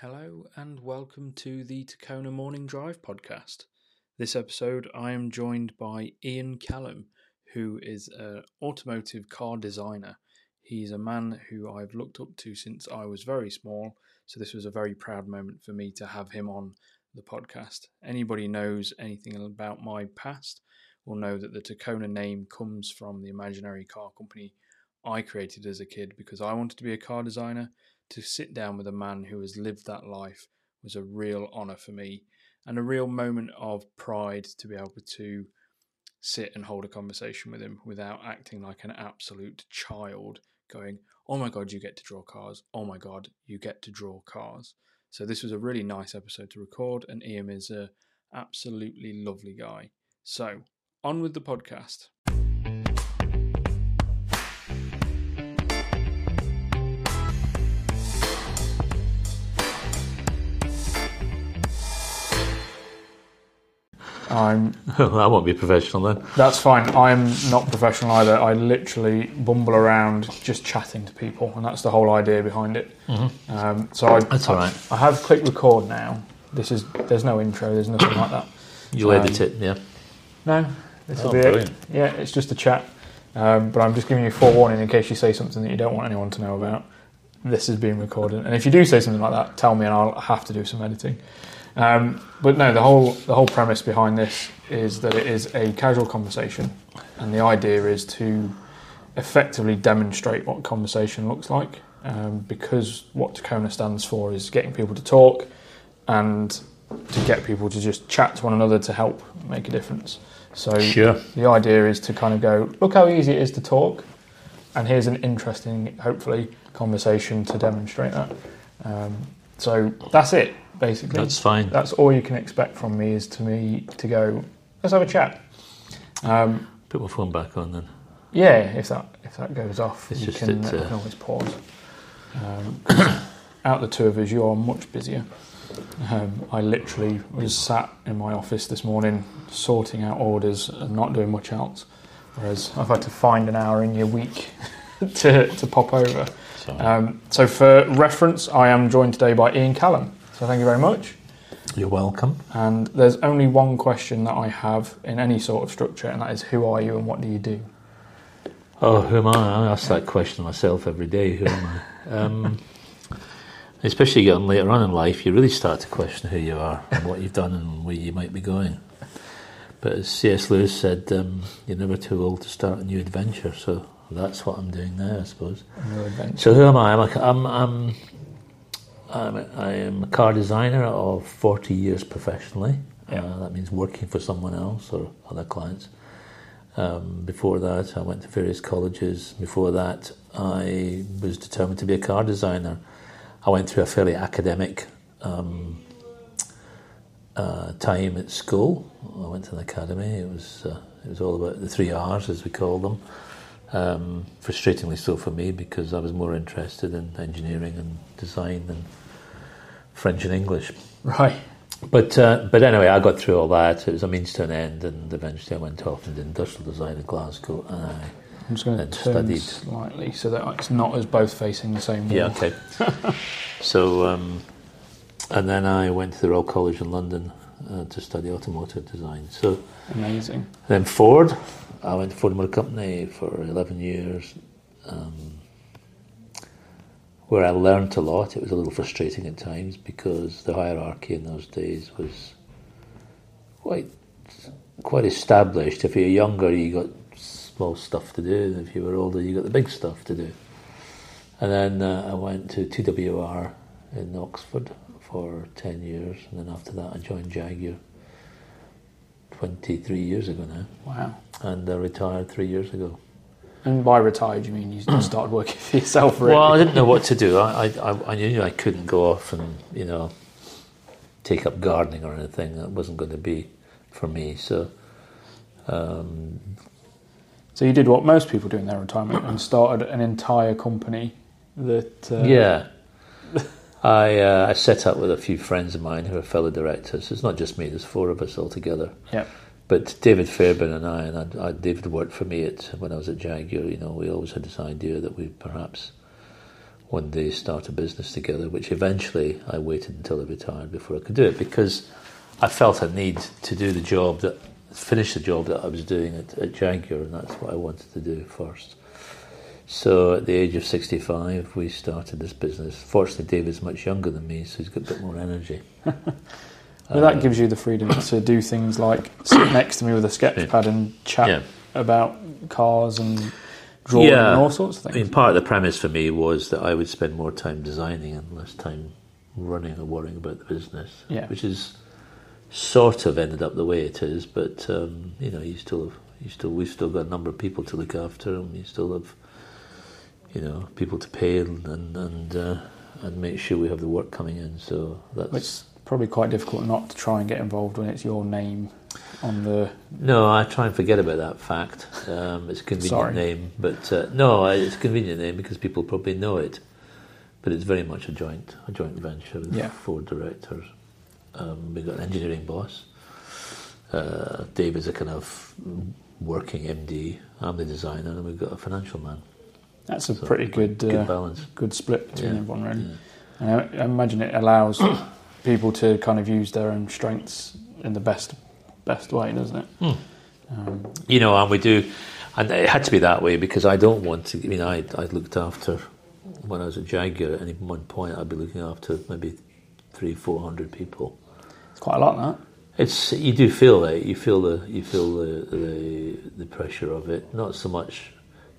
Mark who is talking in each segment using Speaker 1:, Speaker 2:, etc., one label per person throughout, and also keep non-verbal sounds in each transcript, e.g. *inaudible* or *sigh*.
Speaker 1: Hello and welcome to the Takona Morning Drive podcast. This episode, I am joined by Ian Callum, who is an automotive car designer. He's a man who I've looked up to since I was very small, so this was a very proud moment for me to have him on the podcast. Anybody knows anything about my past will know that the Takona name comes from the imaginary car company I created as a kid because I wanted to be a car designer to sit down with a man who has lived that life was a real honor for me and a real moment of pride to be able to sit and hold a conversation with him without acting like an absolute child going oh my god you get to draw cars. Oh my god you get to draw cars. So this was a really nice episode to record and Ian is a absolutely lovely guy. So on with the podcast I'm. *laughs*
Speaker 2: I won't be professional then.
Speaker 1: That's fine. I'm not professional either. I literally bumble around just chatting to people, and that's the whole idea behind it. Mm-hmm. Um, so I,
Speaker 2: that's all right.
Speaker 1: I, I have clicked record now. This is there's no intro. There's nothing like that.
Speaker 2: You um, edit it, yeah?
Speaker 1: No, this will oh, be brilliant. it. Yeah, it's just a chat. Um, but I'm just giving you a forewarning in case you say something that you don't want anyone to know about. This is being recorded, and if you do say something like that, tell me, and I'll have to do some editing. Um, but no, the whole the whole premise behind this is that it is a casual conversation, and the idea is to effectively demonstrate what conversation looks like. Um, because what Takona stands for is getting people to talk and to get people to just chat to one another to help make a difference. So
Speaker 2: sure.
Speaker 1: the idea is to kind of go, look how easy it is to talk, and here's an interesting, hopefully, conversation to demonstrate that. Um, so that's it basically.
Speaker 2: That's fine.
Speaker 1: That's all you can expect from me is to me to go. Let's have a chat.
Speaker 2: Um, Put my phone back on then.
Speaker 1: Yeah, if that if that goes off,
Speaker 2: it's
Speaker 1: you
Speaker 2: can,
Speaker 1: it,
Speaker 2: uh,
Speaker 1: can always pause. Um, *coughs* out the two of us, you are much busier. Um, I literally was sat in my office this morning sorting out orders and not doing much else. Whereas I've had to find an hour in your week *laughs* to, to pop over. Um, so, for reference, I am joined today by Ian Callum. So thank you very much.
Speaker 2: You're welcome.
Speaker 1: And there's only one question that I have in any sort of structure, and that is who are you and what do you do?
Speaker 2: Oh, who am I? I ask that question myself every day. Who am I? *laughs* Um, especially getting later on in life, you really start to question who you are and what you've done and where you might be going. But as C.S. Lewis said, um, you're never too old to start a new adventure. So that's what I'm doing now, I suppose. So who am I? I'm, I'm, I'm I'm a, I am a car designer of 40 years professionally. Yeah. Uh, that means working for someone else or other clients. Um, before that, I went to various colleges. Before that, I was determined to be a car designer. I went through a fairly academic um, uh, time at school. I went to an academy. It was uh, it was all about the three R's, as we call them. Um, frustratingly so for me because I was more interested in engineering and design than French and English.
Speaker 1: Right.
Speaker 2: But uh, but anyway, I got through all that. It was a means to an end, and eventually I went off and did industrial design in Glasgow. And I
Speaker 1: I'm just going to turn studied. slightly so that it's not as both facing the same wall.
Speaker 2: Yeah, okay. *laughs* so, um, and then I went to the Royal College in London uh, to study automotive design. So
Speaker 1: amazing.
Speaker 2: Then Ford, I went to Motor Company for 11 years, um, where I learned a lot. It was a little frustrating at times because the hierarchy in those days was quite quite established. If you're younger, you got small stuff to do, and if you were older, you got the big stuff to do. And then uh, I went to TWR in Oxford for 10 years, and then after that, I joined Jaguar 23 years ago now.
Speaker 1: Wow.
Speaker 2: And I retired three years ago.
Speaker 1: And by retired, you mean you *clears throat* started working for yourself? Really?
Speaker 2: Well, I didn't know what to do. I, I, I knew I couldn't go off and, you know, take up gardening or anything. That wasn't going to be for me. So, um,
Speaker 1: so you did what most people do in their retirement and started an entire company that.
Speaker 2: Uh, yeah. I, uh, I set up with a few friends of mine who are fellow directors. It's not just me, there's four of us all together.
Speaker 1: Yeah.
Speaker 2: But David Fairbairn and I, and I, I, David worked for me at, when I was at Jaguar, you know, we always had this idea that we'd perhaps one day start a business together, which eventually I waited until I retired before I could do it because I felt a need to do the job that finish the job that I was doing at, at Jaguar, and that's what I wanted to do first. So at the age of 65, we started this business. Fortunately, David's much younger than me, so he's got a bit more energy. *laughs*
Speaker 1: Well, that gives you the freedom to do things like sit *coughs* next to me with a sketch pad and chat
Speaker 2: Yeah.
Speaker 1: about cars and drawing
Speaker 2: Yeah.
Speaker 1: and all sorts of
Speaker 2: I
Speaker 1: things.
Speaker 2: mean, part of the premise for me was that I would spend more time designing and less time running or worrying about the business.
Speaker 1: Yeah.
Speaker 2: Which is sort of ended up the way it is, but um, you know, you still have, you still, we've still got a number of people to look after, and you still have, you know, people to pay and and and, uh, and make sure we have the work coming in. So that's
Speaker 1: It's probably quite difficult not to try and get involved when it's your name on the.
Speaker 2: No, I try and forget about that fact. Um, it's a convenient
Speaker 1: Sorry.
Speaker 2: name, but uh, no, it's a convenient name because people probably know it. But it's very much a joint, a joint venture with
Speaker 1: Yeah.
Speaker 2: four directors. Um, we've got an engineering boss. Uh, Dave is a kind of working MD. I'm the designer, and we've got a financial man.
Speaker 1: That's a
Speaker 2: So
Speaker 1: pretty good
Speaker 2: good
Speaker 1: uh,
Speaker 2: balance.
Speaker 1: good split between
Speaker 2: Yeah,
Speaker 1: everyone, really.
Speaker 2: yeah.
Speaker 1: And I, I imagine it allows *coughs* people to kind of use their own strengths in the best best way, doesn't it?
Speaker 2: Hmm.
Speaker 1: Um,
Speaker 2: You know, and we do, and it had to be that way because I don't want to. I mean, I I looked after when I was at Jaguar. At any one point, I'd be looking after maybe three, four hundred people.
Speaker 1: it's quite a lot, that.
Speaker 2: It's you do feel it. You feel the you feel the, the the pressure of it. Not so much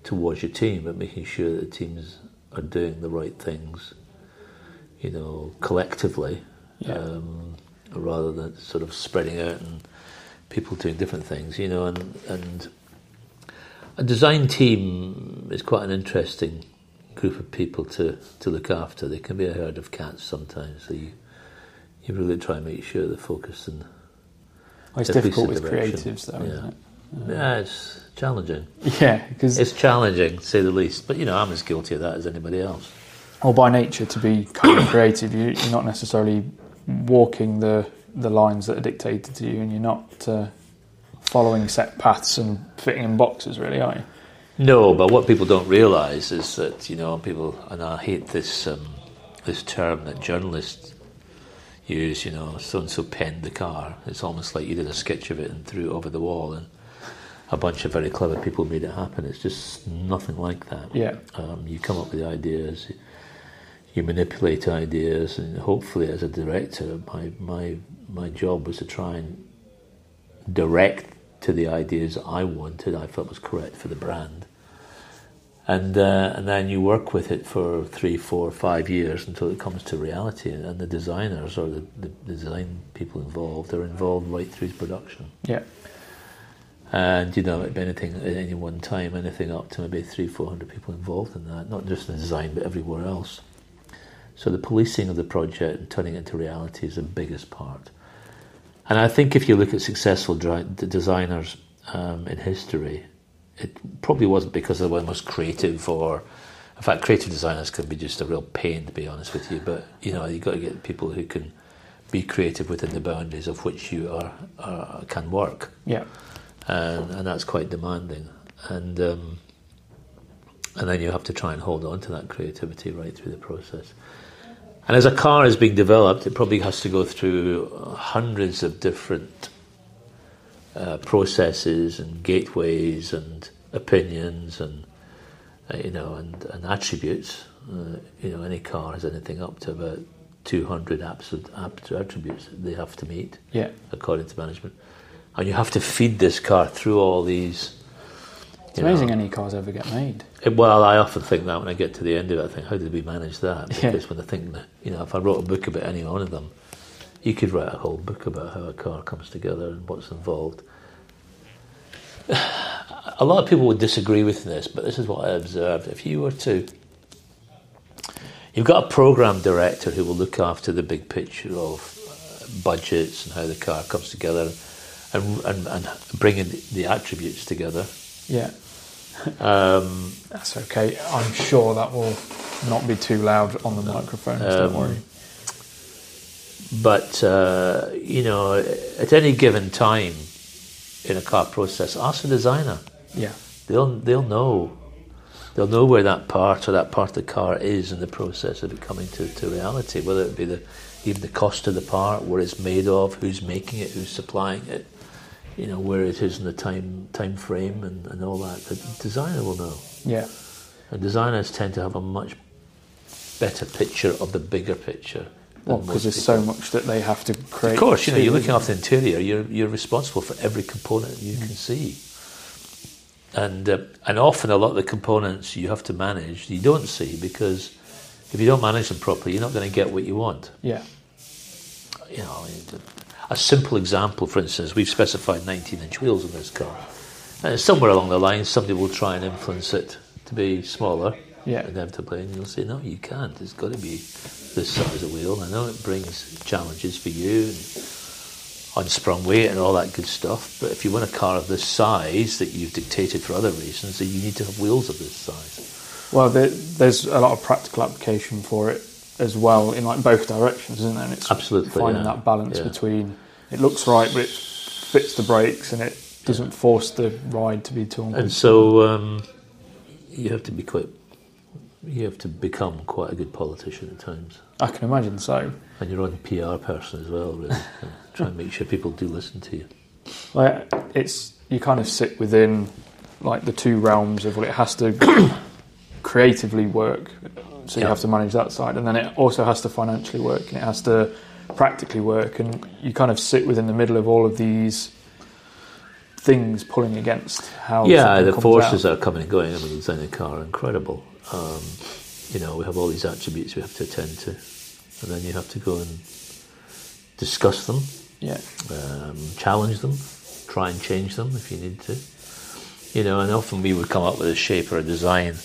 Speaker 2: towards your team, but making sure that the teams are doing the right things. You know, collectively,
Speaker 1: Yeah.
Speaker 2: um, rather than sort of spreading out and people doing different things. You know, and and a design team is quite an interesting group of people to, to look after. They can be a herd of cats sometimes. So you you really try and make sure they're focused and
Speaker 1: Well, it's difficult with
Speaker 2: direction.
Speaker 1: creatives, though,
Speaker 2: Yeah.
Speaker 1: isn't it?
Speaker 2: Yeah, it's challenging.
Speaker 1: Yeah, because
Speaker 2: It's challenging, to say the least. But you know, I'm as guilty of that as anybody else.
Speaker 1: or by nature, to be kind of creative, you, you're not necessarily walking the the lines that are dictated to you, and you're not uh, following set paths and fitting in boxes, really, are you?
Speaker 2: No, but what people don't realise is that you know people, and I hate this um, this term that journalists use. You know, so and so penned the car. It's almost like you did a sketch of it and threw it over the wall, and a bunch of very clever people made it happen. It's just nothing like that.
Speaker 1: Yeah.
Speaker 2: Um, you come up with ideas, you manipulate ideas, and hopefully, as a director, my my my job was to try and direct to the ideas I wanted, I felt was correct for the brand. And uh, and then you work with it for three, four, five years until it comes to reality. And the designers or the, the design people involved are involved right through the production.
Speaker 1: Yeah,
Speaker 2: And you know, at anything at any one time, anything up to maybe three, four hundred people involved in that, not just in design but everywhere else. So the policing of the project and turning it into reality is the biggest part. And I think if you look at successful designers um, in history, it probably wasn't because they were the most creative, or in fact, creative designers can be just a real pain, to be honest with you. But you know, you've got to get people who can be creative within the boundaries of which you are, are can work
Speaker 1: yeah,
Speaker 2: and, and that's quite demanding. And um, and then you have to try and hold on to that creativity right through the process. And as a car is being developed, it probably has to go through hundreds of different uh, processes and gateways and opinions and uh, you know and, and attributes. Uh, you know, any car has anything up to about 200 absolute attributes that they have to meet
Speaker 1: yeah,
Speaker 2: according to management. And you have to feed this car through all these.
Speaker 1: it's
Speaker 2: you know.
Speaker 1: amazing any cars ever get made.
Speaker 2: It- well, I often think that when I get to the end of it, I think, how did we manage that?
Speaker 1: Yeah.
Speaker 2: Because when I think that, you know, if I wrote a book about any one of them, you could write a whole book about how a car comes together and what's involved. *sighs* A lot of people would disagree with this, but this is what I observed. If you were to, you've got a program director who will look after the big picture of uh, budgets and how the car comes together, and and, and bringing the attributes together.
Speaker 1: Yeah,
Speaker 2: Um,
Speaker 1: that's okay. I'm sure that will not be too loud on the microphones. don't
Speaker 2: Um,
Speaker 1: worry.
Speaker 2: But uh, you know, at any given time in a car process, ask the designer.
Speaker 1: Yeah,
Speaker 2: They'll they'll know They'll know where that part or that part of the car is in the process of it coming to, to reality, whether it be the even the cost of the part, where it's made of, who's making it, who's supplying it, you know, where it is in the time time frame and, and all that. The designer will know.
Speaker 1: Yeah.
Speaker 2: And designers tend to have a much better picture of the bigger picture.
Speaker 1: Well, because there's so much that they have to create.
Speaker 2: Of course, you know, you're looking after the interior. You're you're responsible for every component you mm. can see, and uh, and often a lot of the components you have to manage you don't see because if you don't manage them properly, you're not going to get what you want.
Speaker 1: Yeah.
Speaker 2: You know, a simple example, for instance, we've specified 19-inch wheels in this car, and somewhere along the line, somebody will try and influence it to be smaller
Speaker 1: yeah.
Speaker 2: inevitably, and you'll say, no, you can't. It's got to be this size of wheel. I know it brings challenges for you and unsprung weight and all that good stuff, but if you want a car of this size that you've dictated for other reasons, then you need to have wheels of this size.
Speaker 1: Well, there, there's a lot of practical application for it as well in like both directions, isn't there? And it's
Speaker 2: Absolutely
Speaker 1: finding
Speaker 2: yeah.
Speaker 1: that balance
Speaker 2: yeah.
Speaker 1: between it looks right, but it fits the brakes and it doesn't force the ride to be too.
Speaker 2: And so um, you have to be quite you have to become quite a good politician at times.
Speaker 1: I can imagine so.
Speaker 2: And your own PR person as well, really. *laughs* try and make sure people do listen to you.
Speaker 1: Well, it's you kind of sit within like the two realms of what it has to *coughs* creatively work. So you have to manage that side, and then it also has to financially work, and it has to practically work, and you kind of sit within the middle of all of these things pulling against how.
Speaker 2: Yeah, the forces out. are coming and going. I mean, designing a car are incredible. Um, you know, we have all these attributes we have to attend to, and then you have to go and discuss them,
Speaker 1: yeah,
Speaker 2: um, challenge them, try and change them if you need to. You know, and often we would come up with a shape or a design.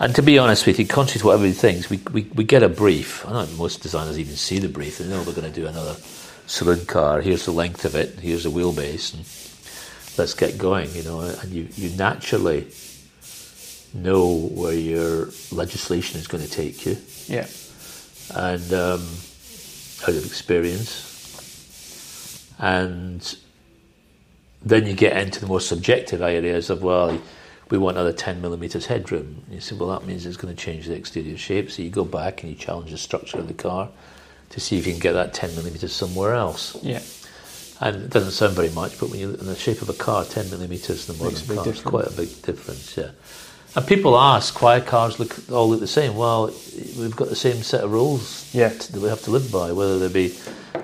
Speaker 2: And to be honest with you, contrary to what everybody thinks, we, we, we get a brief. I don't know most designers even see the brief. They know we're going to do another saloon car. Here's the length of it. Here's the wheelbase, and let's get going. You know, and you, you naturally know where your legislation is going to take you.
Speaker 1: Yeah.
Speaker 2: And um, out of experience. And then you get into the more subjective areas of, well, we want another 10 millimetres headroom. You say, well, that means it's going to change the exterior shape. So you go back and you challenge the structure of the car to see if you can get that 10 millimetres somewhere else.
Speaker 1: Yeah.
Speaker 2: And it doesn't sound very much, but when you look in the shape of a car, 10 millimetres in the modern car is quite a big difference, yeah. And people ask why cars look all look the same. Well, we've got the same set of rules
Speaker 1: yeah.
Speaker 2: that we have to live by, whether they be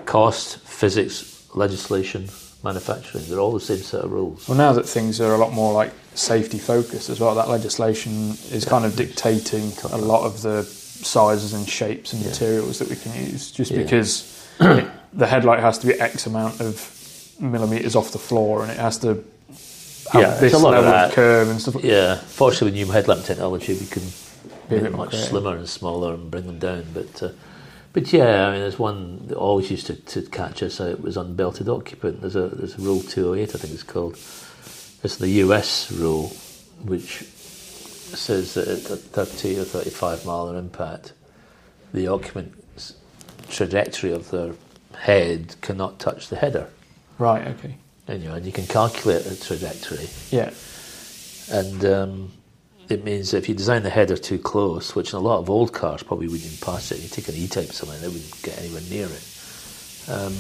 Speaker 2: cost, physics, legislation, manufacturing. They're all the same set of rules.
Speaker 1: Well, now that things are a lot more like safety focused as well, that legislation is yeah. kind of dictating a lot of the sizes and shapes and yeah. materials that we can use. Just yeah. because *clears throat* the headlight has to be X amount of millimeters off the floor, and it has to yeah, this a lot level of, curve and stuff.
Speaker 2: Yeah, fortunately, with new headlamp technology, we can be make them much slimmer and smaller and bring them down. But uh, but yeah, I mean, there's one that always used to, to catch us It was unbelted occupant. There's a there's a rule 208, I think it's called. It's the US rule, which says that at 30 or 35 mile an impact, the occupant's trajectory of their head cannot touch the header.
Speaker 1: Right. Okay
Speaker 2: you, and you can calculate the trajectory.
Speaker 1: Yeah.
Speaker 2: And um, it means if you design the header too close, which in a lot of old cars probably wouldn't pass it, you take an E-Type something, they wouldn't get anywhere near it. Um,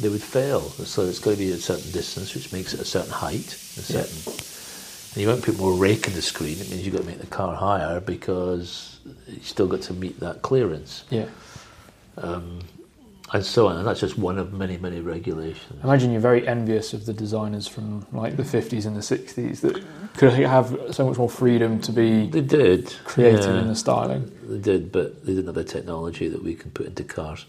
Speaker 2: they would fail. So it's got to be a certain distance, which makes it a certain height, a certain. Yeah. And you won't put more rake in the screen. It means you've got to make the car higher because you still got to meet that clearance.
Speaker 1: Yeah.
Speaker 2: Um, and so on. And that's just one of many, many regulations.
Speaker 1: I imagine you're very envious of the designers from like the 50s and the 60s that could have so much more freedom to be
Speaker 2: they did
Speaker 1: creative yeah, in the styling.
Speaker 2: They did, but they didn't have the technology that we can put into cars.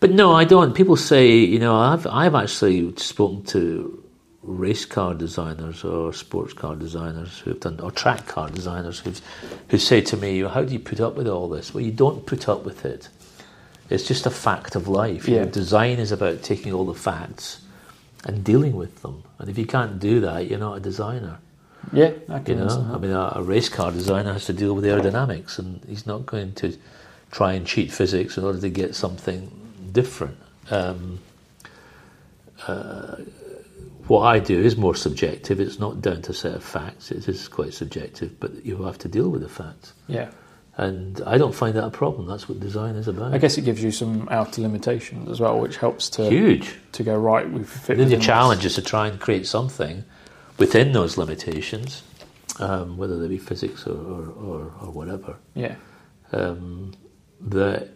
Speaker 2: But no, I don't. People say, you know, I've I've actually spoken to race car designers or sports car designers who've done or track car designers who who say to me, "How do you put up with all this?" Well, you don't put up with it it's just a fact of life.
Speaker 1: Yeah.
Speaker 2: know, design is about taking all the facts and dealing with them. And if you can't do that, you're not a designer.
Speaker 1: Yeah, I can
Speaker 2: you know, I mean, a, a, race car designer has to deal with aerodynamics, and he's not going to try and cheat physics in order to get something different. Um, uh, what I do is more subjective. It's not down to a set of facts. It is quite subjective, but you have to deal with the facts.
Speaker 1: Yeah.
Speaker 2: And I don't find that a problem. That's what design is about.
Speaker 1: I guess it gives you some outer limitations as well, which helps to
Speaker 2: Huge.
Speaker 1: to go right. We've fit.
Speaker 2: Then the
Speaker 1: within this.
Speaker 2: challenge is to try and create something within those limitations, um, whether they be physics or, or, or, or whatever,
Speaker 1: Yeah.
Speaker 2: um, that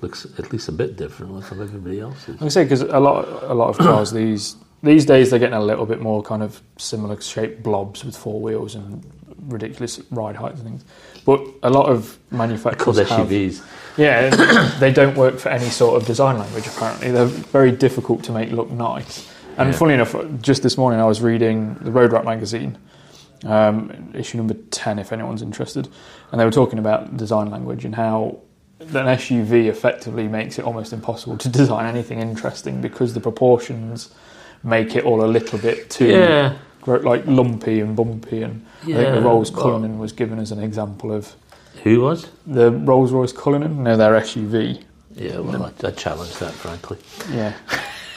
Speaker 2: looks at least a bit different from everybody else's.
Speaker 1: I say because a lot a lot of cars these these days they're getting a little bit more kind of similar shaped blobs with four wheels and ridiculous ride heights and things. But a lot of manufacturers
Speaker 2: Called
Speaker 1: have-
Speaker 2: SUVs.
Speaker 1: Yeah, they don't work for any sort of design language. Apparently, they're very difficult to make look nice. And
Speaker 2: Yeah.
Speaker 1: funny enough, just this morning I was reading the Road Rat magazine, um, issue number ten, if anyone's interested, and they were talking about design language and how an SUV effectively makes it almost impossible to design anything interesting because the proportions make it all a little bit too
Speaker 2: Yeah.
Speaker 1: like lumpy and bumpy. And I think the Rolls Cullinan was given as an example of
Speaker 2: Who was?
Speaker 1: the Rolls Royce Cullinan, no, their SUV.
Speaker 2: Yeah, well, I, I challenge that, frankly.
Speaker 1: Yeah. *laughs*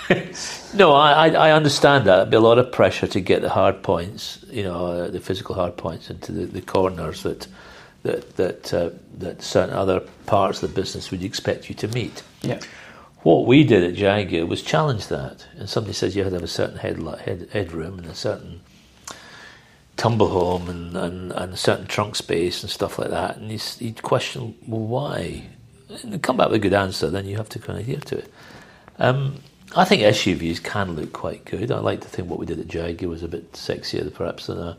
Speaker 1: *laughs*
Speaker 2: No, I, I, I understand that. It'd be a lot of pressure to get the hard points, you know, uh, the physical hard points into the, the corners that that that uh, that certain other parts of the business would expect you to meet.
Speaker 1: Yeah.
Speaker 2: What we did at Jaguar was challenge that, and somebody says you had to have a certain head head headroom and a certain tumble home and, and, and a certain trunk space and stuff like that, and he's, he'd question, well, why? And come back with a good answer, then you have to kind of adhere to it. Um, I think SUVs can look quite good. I like to think what we did at Jaguar was a bit sexier, perhaps, than uh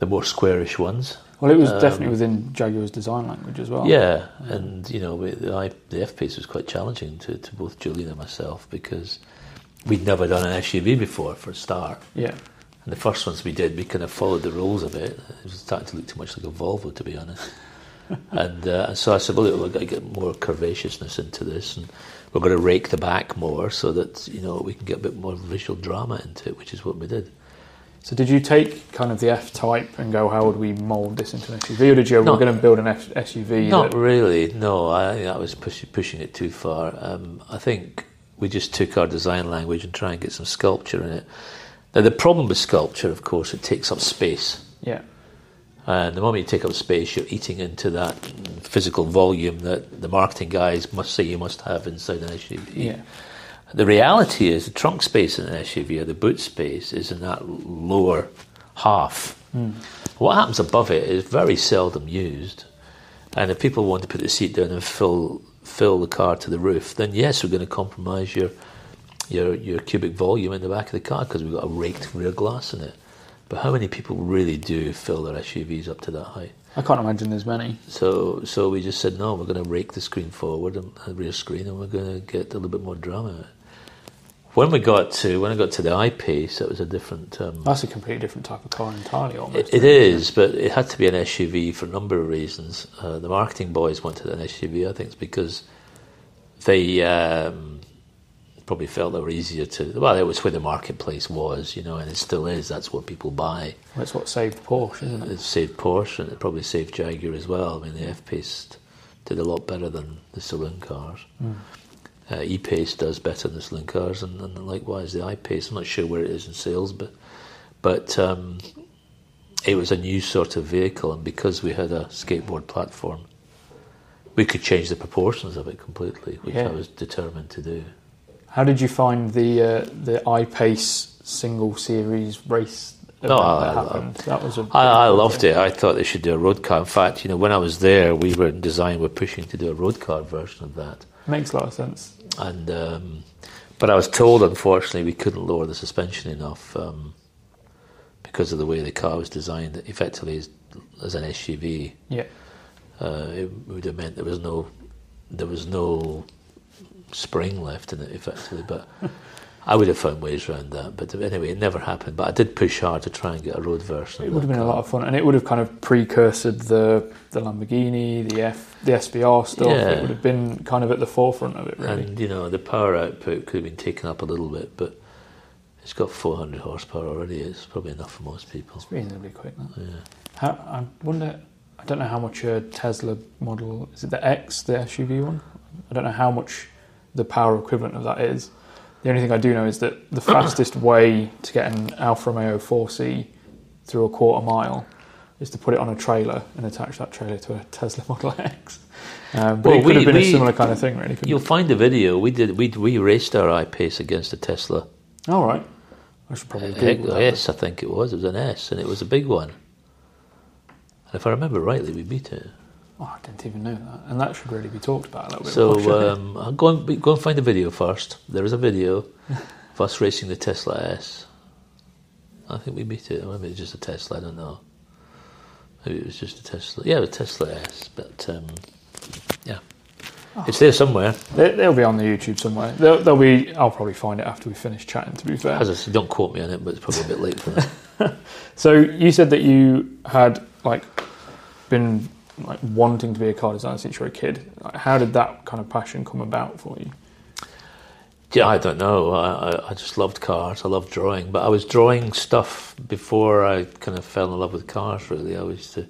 Speaker 2: the more squarish ones.
Speaker 1: Well, it was definitely within Jaguar's design language as well.
Speaker 2: Um, Yeah, and you know, we- the, I, the F Pace was quite challenging to, to both Julian and myself because we'd never done an SUV before for a start.
Speaker 1: Yeah.
Speaker 2: And the first ones we did, we kind of followed the rules of it. It was starting to look too much like a Volvo, to be honest. *laughs* and uh, so I said, well, we've got to get more curvaceousness into this, and we're going to rake the back more so that you know we can get a bit more visual drama into it, which is what we did.
Speaker 1: So did you take kind of the F type and go, how would we mould this into an SUV, or did you?
Speaker 2: No.
Speaker 1: we're going to build an F- SUV.
Speaker 2: Not
Speaker 1: that-
Speaker 2: really. No, I that was push, pushing it too far. Um, I think we just took our design language and try and get some sculpture in it. Now, the problem with sculpture, of course, it takes up space.
Speaker 1: yeah.
Speaker 2: And the moment you take up space, you're eating into that physical volume that the marketing guys must say you must have inside an SUV.
Speaker 1: Yeah.
Speaker 2: The reality is the trunk space in an SUV or the boot space is in that lower half. Hmm. What happens above it is very seldom used. And if people want to put the seat down and fill fill the car to the roof, then yes, we're going to compromise your your your cubic volume in the back of the car because we've got a raked rear glass in it. But how many people really do fill their SUVs up to that height?
Speaker 1: I can't imagine there's many.
Speaker 2: So, so we just said no. We're going to rake the screen forward and the rear screen, and we're going to get a little bit more drama. When we got to when I got to the I-Pace, that was a different. Um,
Speaker 1: That's a completely different type of car entirely, almost.
Speaker 2: it, it is, but it had to be an SUV for a number of reasons. Uh, the marketing boys wanted an SUV. I think it's because they um, probably felt they were easier to. Well, it was where the marketplace was, you know, and it still is. That's what people buy.
Speaker 1: That's what saved Porsche, isn't it?
Speaker 2: It saved Porsche and it probably saved Jaguar as well. I mean, the F Pace did a lot better than the saloon cars. Uh, E Pace does better than the saloon cars, and, and likewise the I Pace. I'm not sure where it is in sales, but but um, it was a new sort of vehicle, and because we had a skateboard platform, we could change the proportions of it completely, which
Speaker 1: Yeah.
Speaker 2: I was determined to do.
Speaker 1: How did you find the uh, the I-Pace single series race event
Speaker 2: Oh, I-
Speaker 1: that that was a
Speaker 2: I, I loved it. I thought they should do a road car. In fact, you know, when I was there, we were in design, we're pushing to do a road car version of that.
Speaker 1: Makes a lot of sense.
Speaker 2: and um, but I was told unfortunately we couldn't lower the suspension enough um, because of the way the car was designed. Effectively, as, as an SUV,
Speaker 1: Yeah.
Speaker 2: uh, it would have meant there was no there was no spring left in it effectively. But I would have found ways around that. But anyway, it never happened. But I did push hard to try and get a road version.
Speaker 1: It would have been a lot of fun, and it would have kind of precursored the the Lamborghini, the F, the SVR stuff.
Speaker 2: Yeah.
Speaker 1: It would have been kind of at the forefront of it, really.
Speaker 2: And you know the power output could have been taken up a little bit, but it's got 400 horsepower already. It's probably enough for most people.
Speaker 1: it's reasonably quick. That.
Speaker 2: Yeah.
Speaker 1: How, I wonder. I don't know how much a Tesla model is it the X, the SUV one. I don't know how much the power equivalent of that is, The only thing I do know is that the fastest way to get an Alfa Romeo 4C through a quarter mile is to put it on a trailer and attach that trailer to a Tesla *laughs* Model X. Um, but
Speaker 2: Well,
Speaker 1: it could
Speaker 2: we-
Speaker 1: have been a similar kind of thing, really.
Speaker 2: You'll
Speaker 1: it?
Speaker 2: find the video. We did. We we raced our I-Pace against a Tesla.
Speaker 1: All right. I should probably Google that.
Speaker 2: S, I think it was. It was an S, and it was a big one. And if I remember rightly, we beat it.
Speaker 1: Oh, I didn't even know that. And that should really be talked about a little bit.
Speaker 2: So
Speaker 1: it?
Speaker 2: um, go and go and find the video first. There is a video of us racing the Tesla S. I think we beat it. Or maybe it was just a Tesla. I don't know. Maybe it was just a Tesla. Yeah, was Tesla S. But um, yeah,
Speaker 1: Oh.
Speaker 2: it's there somewhere.
Speaker 1: They, they'll be on the YouTube somewhere. They'll, they'll be. I'll probably find it after we finish chatting. To be fair.
Speaker 2: As I said, don't quote me on it, but it's probably a bit late for that. *laughs*
Speaker 1: So you said that you had like been like wanting to be a car designer since you were a kid. Like, how did that kind of passion come about for you?
Speaker 2: Yeah, I don't know. I, I, just loved cars. I loved drawing, but I was drawing stuff before I kind of fell in love with cars. Really, I was to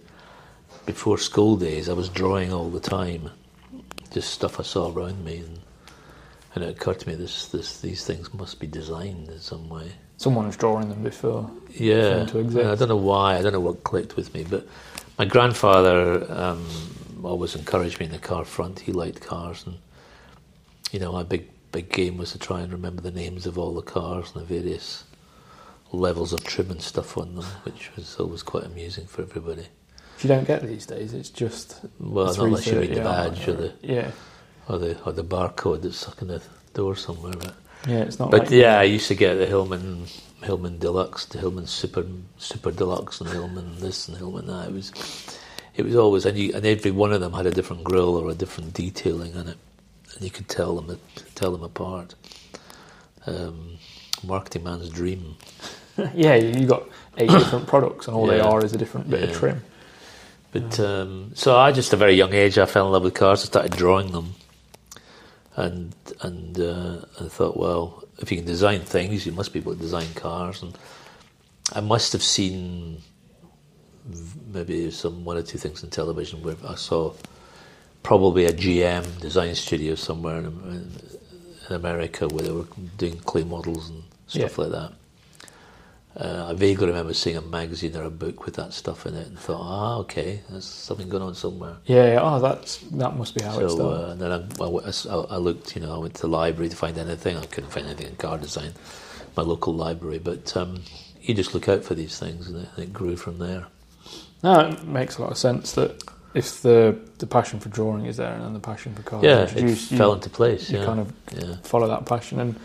Speaker 2: before school days. I was drawing all the time, just stuff I saw around me, and, and it occurred to me this, this these things must be designed in some way.
Speaker 1: Someone was drawing them before.
Speaker 2: Yeah,
Speaker 1: them to exist.
Speaker 2: I don't know why. I don't know what clicked with me, but my grandfather um, always encouraged me in the car front. He liked cars, and you know, my big big game was to try and remember the names of all the cars and the various levels of trim and stuff on them, which was always quite amusing for everybody.
Speaker 1: If you don't get these days. It's just
Speaker 2: Well, not unless you read the
Speaker 1: 330
Speaker 2: badge or the
Speaker 1: yeah,
Speaker 2: or the or the barcode that's stuck in the door somewhere. But,
Speaker 1: yeah. It's not.
Speaker 2: but
Speaker 1: like,
Speaker 2: yeah, I used to get the Hillman Hillman Deluxe, the Hillman Super Super Deluxe, and Hillman this and Hillman that. It was it was always and you, and every one of them had a different grill or a different detailing on it, and you could tell them tell them apart. Um, marketing man's dream. *laughs*
Speaker 1: yeah. You got eight *coughs* different products, and all they are is a different bit of trim.
Speaker 2: But um, so I just at a very young age I fell in love with cars. I started drawing them, and and uh, I thought, well, if you can design things, you must be able to design cars. And I must have seen maybe some one or two things on television where I saw probably a GM design studio somewhere in, in, in America where they were doing clay models and stuff
Speaker 1: Yeah.
Speaker 2: like that. Uh, I vaguely remember seeing a magazine or a book with that stuff in it and thought, ah, okay, there's something going on somewhere.
Speaker 1: Yeah. yeah. Oh, that's that must be how it
Speaker 2: So
Speaker 1: started.
Speaker 2: uh, and then I looked, you know, I went to the library to find anything. I couldn't find anything in car design, my local library. But um, you just look out for these things, and it, and it grew from there.
Speaker 1: No, it makes a lot of sense that if the the passion for drawing is there and then the passion for cars
Speaker 2: yeah,
Speaker 1: is
Speaker 2: it fell into place.
Speaker 1: you
Speaker 2: Yeah,
Speaker 1: kind of
Speaker 2: yeah.
Speaker 1: follow that passion. And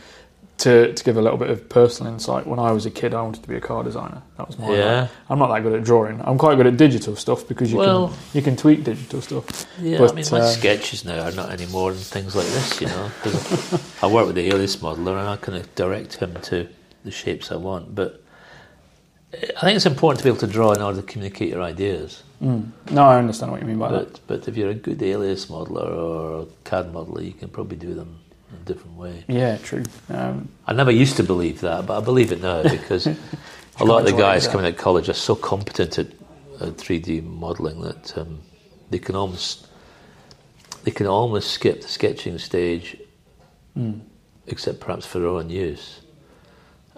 Speaker 1: to to give a little bit of personal insight, when I was a kid, I wanted to be a car designer. That was my.
Speaker 2: Yeah.
Speaker 1: I'm not that good at drawing. I'm quite good at digital stuff because you
Speaker 2: Well-
Speaker 1: can you can tweak digital stuff.
Speaker 2: Yeah,
Speaker 1: But,
Speaker 2: I mean, my
Speaker 1: uh,
Speaker 2: sketches now are not any more than things like this, you know. I work with the Alias modeler and I kind of direct him to the shapes I want. But I think it's important to be able to draw in order to communicate your ideas.
Speaker 1: Mm. No, I understand what you mean by that.
Speaker 2: But, but if you're a good Alias modeler or CAD modeler, you can probably do them in a different way.
Speaker 1: Yeah, true. Um,
Speaker 2: I never used to believe that, but I believe it now *laughs* because a lot of the guys coming out of college are so competent at, at 3D modelling that um, they can almost they can almost skip the sketching stage,
Speaker 1: mm.
Speaker 2: except perhaps for their own use.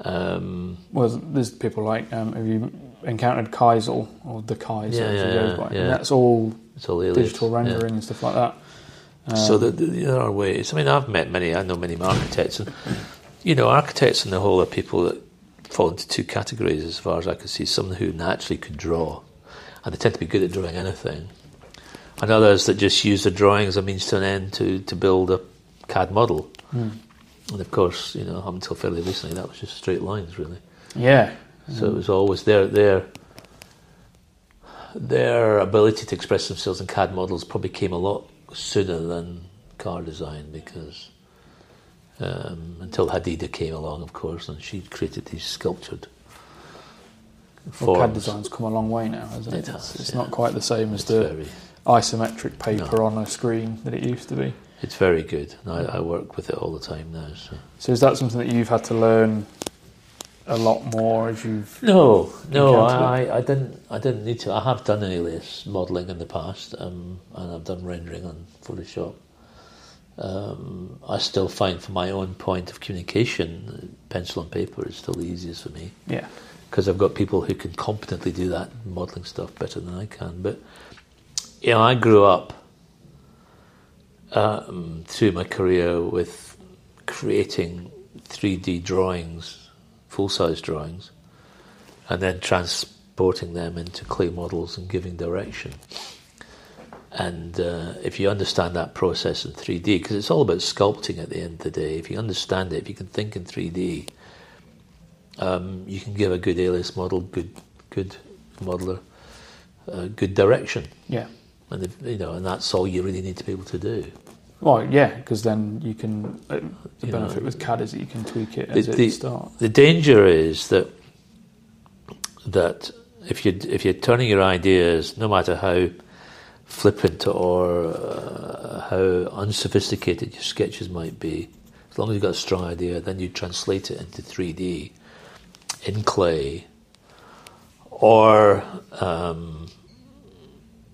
Speaker 2: Um,
Speaker 1: Well, there's people like um, have you encountered Khyzyl or the Kyza?
Speaker 2: Yeah, yeah, yeah, yeah.
Speaker 1: That's all
Speaker 2: it's all
Speaker 1: digital rendering and stuff like that. Um,
Speaker 2: So the, the, there are ways. I mean, I've met many. I know many architects, and you know, architects on the whole are people that fall into two categories, as far as I can see. Some who naturally could draw, and they tend to be good at drawing anything, and others that just use the drawing as a means to an end to to build a CAD model.
Speaker 1: mm.
Speaker 2: And of course, you know, up until fairly recently, that was just straight lines, really.
Speaker 1: yeah,
Speaker 2: So it was always their their their ability to express themselves in CAD models probably came a lot sooner than car design because um, until Hadida came along, of course, and she created these sculptured
Speaker 1: well, CAD design's come a long way now, hasn't it?
Speaker 2: It has,
Speaker 1: it's
Speaker 2: yeah.
Speaker 1: not quite the same as
Speaker 2: It's
Speaker 1: the
Speaker 2: very
Speaker 1: isometric paper on a screen that it used to be.
Speaker 2: it's very good. I, I work with it all the time now. So.
Speaker 1: So is that something that you've had to learn a lot more as you've?
Speaker 2: No, no, I, I, didn't. I didn't need to. I have done alias modelling in the past, um, and I've done rendering on Photoshop. Um, I still find, for my own point of communication, pencil and paper is still the easiest for me
Speaker 1: Yeah.
Speaker 2: because I've got people who can competently do that modelling stuff better than I can. But you know, I grew up um, through my career with creating 3D drawings, full size drawings, and then transporting them into clay models and giving direction. And uh, if you understand that process in 3D, because it's all about sculpting at the end of the day, if you understand it, if you can think in 3D, um, you can give a good alias model, good good modeler, uh, good direction,
Speaker 1: Yeah.
Speaker 2: and if, you know, and that's all you really need to be able to do.
Speaker 1: Well, yeah, because then you can. Uh, the
Speaker 2: You
Speaker 1: benefit
Speaker 2: know,
Speaker 1: with CAD is that you can tweak it as
Speaker 2: the-
Speaker 1: it starts.
Speaker 2: The danger is that that if you if you're turning your ideas, no matter how flippant or uh, how unsophisticated your sketches might be, as long as you've got a strong idea, then you translate it into 3D in clay or um,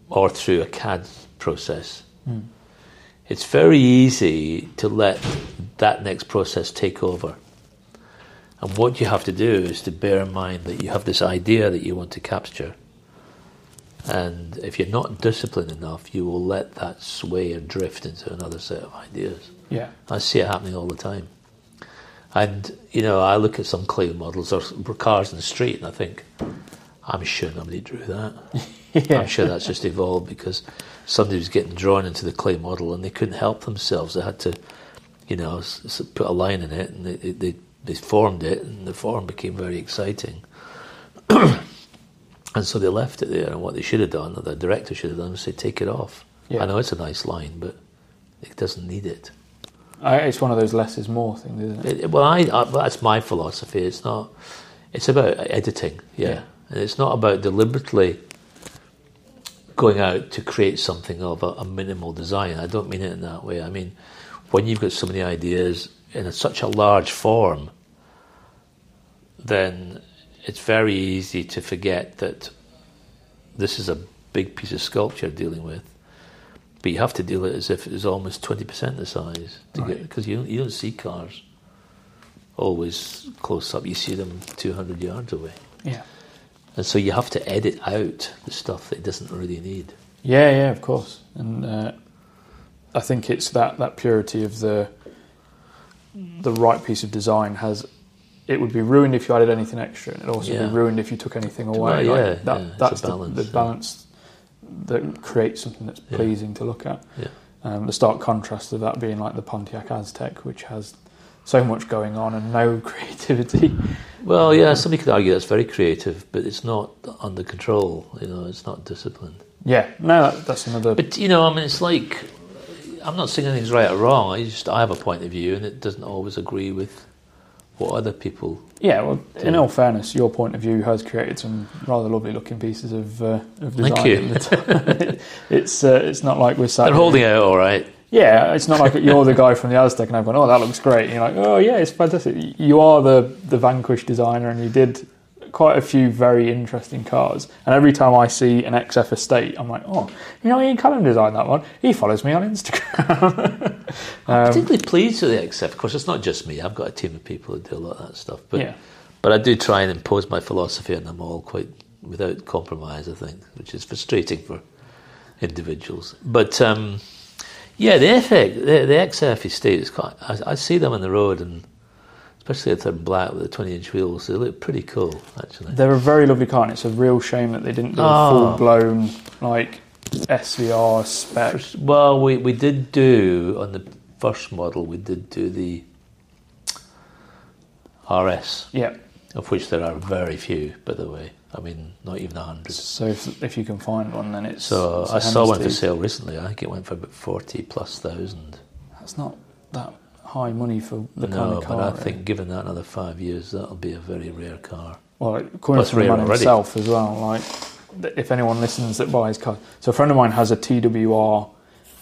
Speaker 2: or through a CAD process. It's very easy to let that next process take over. And what you have to do is to bear in mind that you have this idea that you want to capture. And if you're not disciplined enough, you will let that sway and drift into another set of ideas.
Speaker 1: Yeah.
Speaker 2: I see it happening all the time. And, you know, I look at some clay models or cars in the street and I think, I'm sure nobody drew that. *laughs*
Speaker 1: Yeah.
Speaker 2: I'm sure that's just evolved because somebody was getting drawn into the clay model and they couldn't help themselves. They had to, you know, put a line in it and they, they, they, they formed it and the form became very exciting. *clears throat* and so they left it there and what they should have done, or the director should have done, was say, take it off.
Speaker 1: Yeah.
Speaker 2: I know it's a nice line, but it doesn't need it.
Speaker 1: I, it's one of those less is more things, isn't it?
Speaker 2: It, well, I, I that's my philosophy. It's not. It's about editing, yeah.
Speaker 1: Yeah.
Speaker 2: And it's not about deliberately going out to create something of a, a minimal design. I don't mean it in that way. I mean when you've got so many ideas in a, such a large form, then it's very easy to forget that this is a big piece of sculpture dealing with. But you have to deal it as if it was almost twenty percent the size to
Speaker 1: Right.
Speaker 2: because you don't, you don't see cars always close up. You see them two hundred yards away,
Speaker 1: Yeah.
Speaker 2: And so you have to edit out the stuff that it doesn't really need.
Speaker 1: Yeah, yeah, of course. And uh, I think it's that, that purity of the the right piece of design has. It would be ruined if you added anything extra, and it'd also
Speaker 2: Yeah.
Speaker 1: be ruined if you took anything
Speaker 2: Well,
Speaker 1: away.
Speaker 2: yeah,
Speaker 1: Like, that,
Speaker 2: yeah,
Speaker 1: that's
Speaker 2: balance,
Speaker 1: the, the balance that creates something that's pleasing to look at.
Speaker 2: Yeah.
Speaker 1: Um, the stark contrast of that being like the Pontiac Aztek, which has so much going on and no *laughs* creativity.
Speaker 2: Well, yeah, somebody could argue that's very creative, but it's not under control. You know, it's not disciplined.
Speaker 1: Yeah, no, that, that's another.
Speaker 2: But you know, I mean, it's like I'm not saying anything's right or wrong. I just I have a point of view, and it doesn't always agree with what other people.
Speaker 1: Yeah, well, in all fairness, your point of view has created some rather lovely looking pieces of, uh, of design.
Speaker 2: Thank you. *laughs*
Speaker 1: it's uh, it's not like we're sat.
Speaker 2: They're holding out all right.
Speaker 1: Yeah, it's not like you're the guy from the Aztek and I'm going, oh, that looks great. And you're like, oh yeah, it's fantastic. You are the the Vanquish designer, and you did quite a few very interesting cars. And every time I see an XF estate, I'm like, oh, you know, Ian Callum designed that one. He follows me on Instagram. *laughs*
Speaker 2: I'm
Speaker 1: Um,
Speaker 2: particularly pleased with the XF. Of course, it's not just me. I've got a team of people who do a lot of that stuff. But
Speaker 1: yeah,
Speaker 2: but I do try and impose my philosophy on them all quite without compromise. I think, which is frustrating for individuals. But um, yeah, the FX, the, the XF estate is quite. I, I see them on the road, and especially if they're black with the twenty-inch wheels, they look pretty cool. Actually,
Speaker 1: they're a very lovely car, and it's a real shame that they didn't do a ah.
Speaker 2: Oh.
Speaker 1: full blown like SVR spec.
Speaker 2: well, we we did do on the first model. We did do the RS,
Speaker 1: Yeah,
Speaker 2: of which there are very few, by the way. I mean, not even a hundred.
Speaker 1: so if, if you can find one, then it's.
Speaker 2: So I saw one for sale recently. I think it went for about forty plus thousand.
Speaker 1: That's not that high money for the
Speaker 2: no,
Speaker 1: kind of car.
Speaker 2: No, but I
Speaker 1: really.
Speaker 2: think given that another five years, that'll be a very rare car.
Speaker 1: Well, coming
Speaker 2: Plus
Speaker 1: from the man
Speaker 2: already.
Speaker 1: himself as well. Like, if anyone listens that buys cars, so a friend of mine has a TWR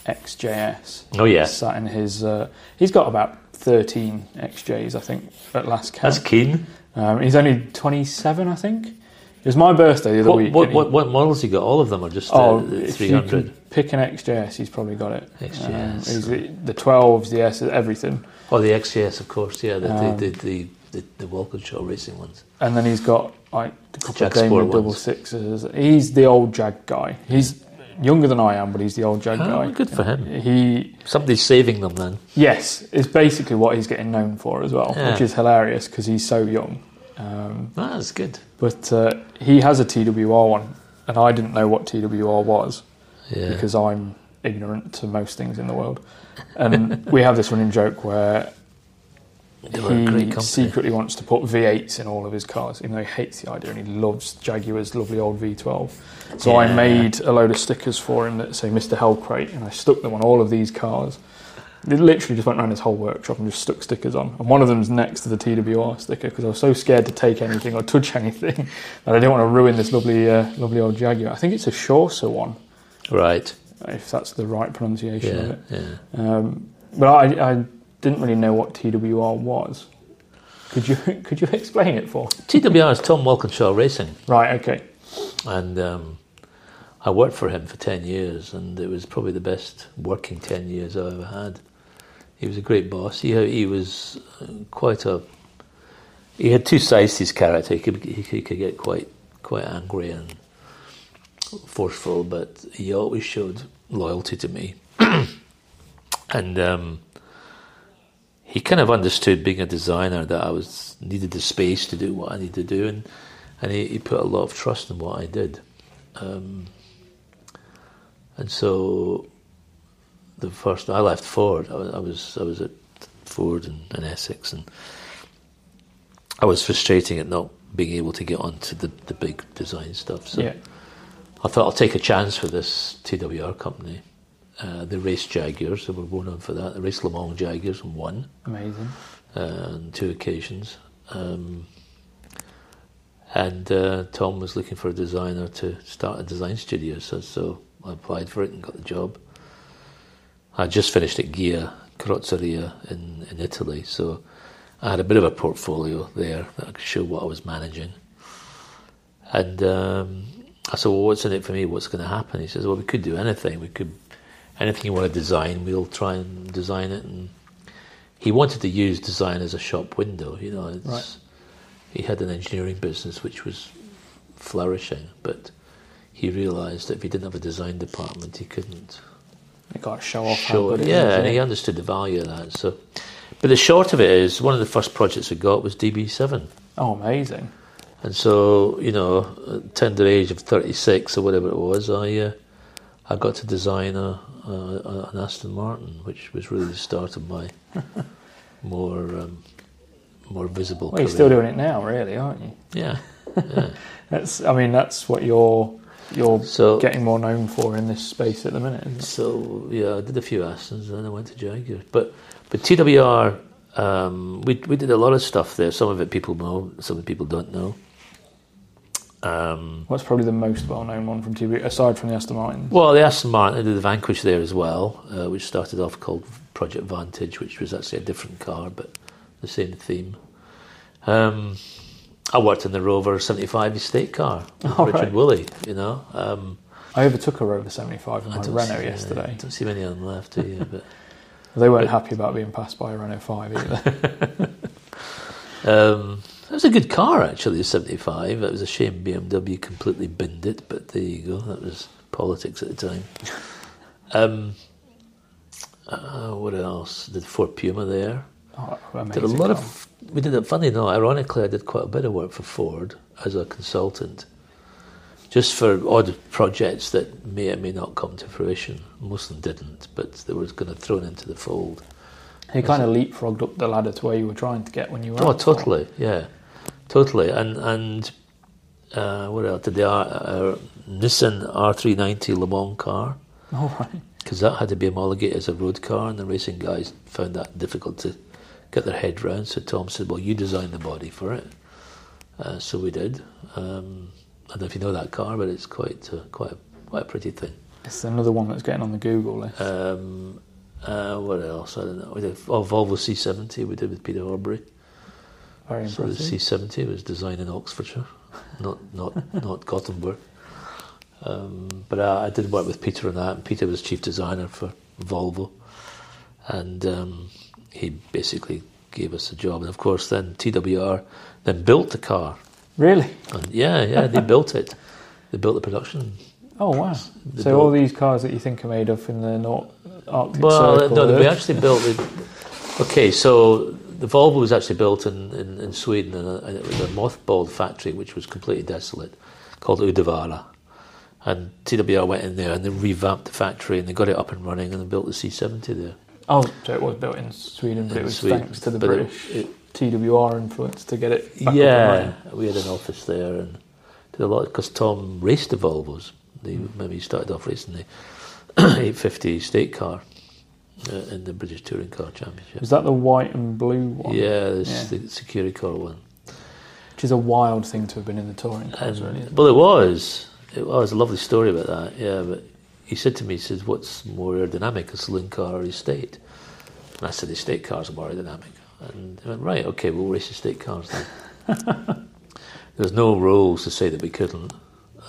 Speaker 1: XJS.
Speaker 2: Oh yeah,
Speaker 1: Sat in his. Uh, he's got about thirteen XJs, I think, at last count.
Speaker 2: that's keen.
Speaker 1: Um, he's only twenty-seven, I think. It was my birthday the other
Speaker 2: What,
Speaker 1: week.
Speaker 2: what, what, what models you got? All of them are just
Speaker 1: Oh,
Speaker 2: uh, 300.
Speaker 1: pick an XJS, he's probably got it.
Speaker 2: XJS.
Speaker 1: Um, the, the 12s, the S, everything.
Speaker 2: Oh, the XJS, of course, yeah, the,
Speaker 1: Um,
Speaker 2: the, the, the, the, the Walkinshaw racing ones.
Speaker 1: And then he's got like a couple
Speaker 2: Jag
Speaker 1: of Daimler double sixes. He's the old Jag guy. He's younger than I am, but he's the old Jag
Speaker 2: Oh,
Speaker 1: guy.
Speaker 2: good for him.
Speaker 1: He
Speaker 2: Somebody's saving them then.
Speaker 1: yes, it's basically what he's getting known for as well,
Speaker 2: Yeah.
Speaker 1: which is hilarious because he's so young. Um,
Speaker 2: Ah, that's good.
Speaker 1: but uh, he has a TWR one, and I didn't know what TWR was.
Speaker 2: Yeah.
Speaker 1: because I'm ignorant to most things in the world. And *laughs* we have this running joke where
Speaker 2: They were a great
Speaker 1: he secretly wants to put V8s in all of his cars, even though he hates the idea and he loves Jaguar's lovely old V12. So I made a load of stickers for him that say Mr. Hellcrate, and I stuck them on all of these cars. They literally just went around his whole workshop and just stuck stickers on. And one of them's next to the TWR sticker because I was so scared to take anything or touch *laughs* anything that I didn't want to ruin this lovely, uh, lovely old Jaguar. I think it's a Chaucer one,
Speaker 2: Right.
Speaker 1: if that's the right pronunciation of it.
Speaker 2: Yeah.
Speaker 1: Um, but I, I didn't really know what TWR was. Could you *laughs* could you explain it for?
Speaker 2: TWR is Tom Walkinshaw Racing.
Speaker 1: Right. Okay.
Speaker 2: and um, I worked for him for 10 years, and it was probably the best working 10 years I ever had. He was a great boss. He, he was uh, quite a. He had two sides to his character. He could, he, he could get quite quite angry and forceful, but he always showed loyalty to me. *clears throat* and um, he kind of understood being a designer that I was needed the space to do what I needed to do, and and he, he put a lot of trust in what I did. Um, and so, the first I left Ford, I was I was, I was at Ford in, in Essex, and I was frustrating at not being able to get onto the, the big design stuff. So
Speaker 1: Yeah.
Speaker 2: I thought I'll take a chance for this TWR company. Uh, they raced Jaguars, they were well known for that. They raced Le Mans Jaguars and won
Speaker 1: Amazing.
Speaker 2: uh, on two occasions. Um, and uh, Tom was looking for a designer to start a design studio, so, so I applied for it and got the job. I just finished at Ghia Carrozzeria in, in Italy, so I had a bit of a portfolio there that I could show what I was managing. And um, I said, "Well, what's in it for me? What's going to happen?" He says, "Well, we could do anything. We could anything you want to design, we'll try and design it." And he wanted to use design as a shop window. You know, it's,
Speaker 1: Right.
Speaker 2: he had an engineering business which was flourishing, but he realised that if he didn't have a design department, he couldn't
Speaker 1: Got to show off.
Speaker 2: it. Yeah, and he understood the value of that. So, but the short of it is, one of the first projects we got was DB7.
Speaker 1: Oh, amazing.
Speaker 2: And so, you know, at tender age of 36 or whatever it was, I uh, I got to design a, a, an Aston Martin, which was really the start of my *laughs* more um, more visible
Speaker 1: Well, you're still doing it now, really, aren't you?
Speaker 2: Yeah, *laughs* yeah.
Speaker 1: That's. I mean, that's what you're you're
Speaker 2: So-
Speaker 1: getting more known for in this space at the minute.
Speaker 2: So yeah, I did a few Astons, and then I went to Jaguar. But but TWR, um, we we did a lot of stuff there. Some of it people know, some of it people don't know. Um,
Speaker 1: What's probably the most well-known one from TV, aside from the Aston Martin?
Speaker 2: well, the Aston Martin I did the Vanquish there as well, uh, which started off called Project Vantage, which was actually a different car, but the same theme. Um, I worked in the Rover 75 estate car *laughs* with
Speaker 1: Oh,
Speaker 2: Richard
Speaker 1: right.
Speaker 2: Woolley, you know. Um,
Speaker 1: I overtook a Rover 75 in
Speaker 2: I
Speaker 1: my Renault
Speaker 2: see-
Speaker 1: yesterday.
Speaker 2: Don't see many of them left, do you? But *laughs*
Speaker 1: They weren't
Speaker 2: but-
Speaker 1: happy about being passed by a Renault 5 either. *laughs*
Speaker 2: Um, it was a good car actually, the 75. It was a shame BMW completely binned it, but there you go. That was politics at the time. Um, uh, what else? Did Ford Puma there.
Speaker 1: oh,
Speaker 2: Did a lot
Speaker 1: car.
Speaker 2: of. We did it. Funny enough, ironically, I did quite a bit of work for Ford as a consultant, just for odd projects that may or may not come to fruition. Most of them didn't, but they were kind of thrown into the fold.
Speaker 1: He kind of leapfrogged up the ladder to where you were trying to get when you were.
Speaker 2: Oh, totally, yeah, totally. And and uh, what else? Did the R, uh, Nissan R390 Le Mans car?
Speaker 1: Oh, right. *laughs*
Speaker 2: Because that had to be homologated as a road car, and the racing guys found that difficult to get their head round. So Tom said, "Well, you design the body for it." Uh, so we did. Um, I don't know if you know that car, but it's quite uh, quite a, quite a pretty thing.
Speaker 1: It's another one that's getting on the Google list.
Speaker 2: Um, uh, what else? I don't know. We did oh, Volvo C70. We did with Peter Horbury.
Speaker 1: Very
Speaker 2: So the. C70 was designed in Oxfordshire. not not not *laughs* Gothenburg. Um, but uh, I did work with Peter on that, and Peter was chief designer for Volvo, and um, he basically gave us a job. And of course, then TWR then built the car.
Speaker 1: Really?
Speaker 2: And yeah, yeah, they built it. They built the production.
Speaker 1: Oh wow!
Speaker 2: They
Speaker 1: So all these cars that you think are made of in the North Arctic
Speaker 2: Well,
Speaker 1: Circle.
Speaker 2: no, we actually built it. Okay, so the Volvo was actually built in, in, in Sweden, and, uh, it was a mothballed factory which was completely desolate, called Uddevalla. And TWR went in there and they revamped the factory and they got it up and running and they built the C70 there.
Speaker 1: Oh, so it was built in Sweden, but
Speaker 2: In
Speaker 1: it was
Speaker 2: Sweden,
Speaker 1: thanks to the
Speaker 2: but it-
Speaker 1: British
Speaker 2: it-
Speaker 1: TWR influence to get it. Back
Speaker 2: yeah, we had an office there and did a lot because Tom raced the Volvos. They, Maybe he started off racing the *clears throat* 850 state car uh, in the British Touring Car Championship.
Speaker 1: Was that the white and blue one?
Speaker 2: Yeah, this
Speaker 1: Yeah.
Speaker 2: the security car one.
Speaker 1: Which is a wild thing to have been in the touring cars, really.
Speaker 2: well, it was. It was a lovely story about that. Yeah, but he said to me, he says, "What's more aerodynamic, a saloon car or a estate?" And I said, the "Estate cars are more aerodynamic." And he went, "Right, okay, we'll race estate cars then." *laughs* there was no rules to say that we couldn't,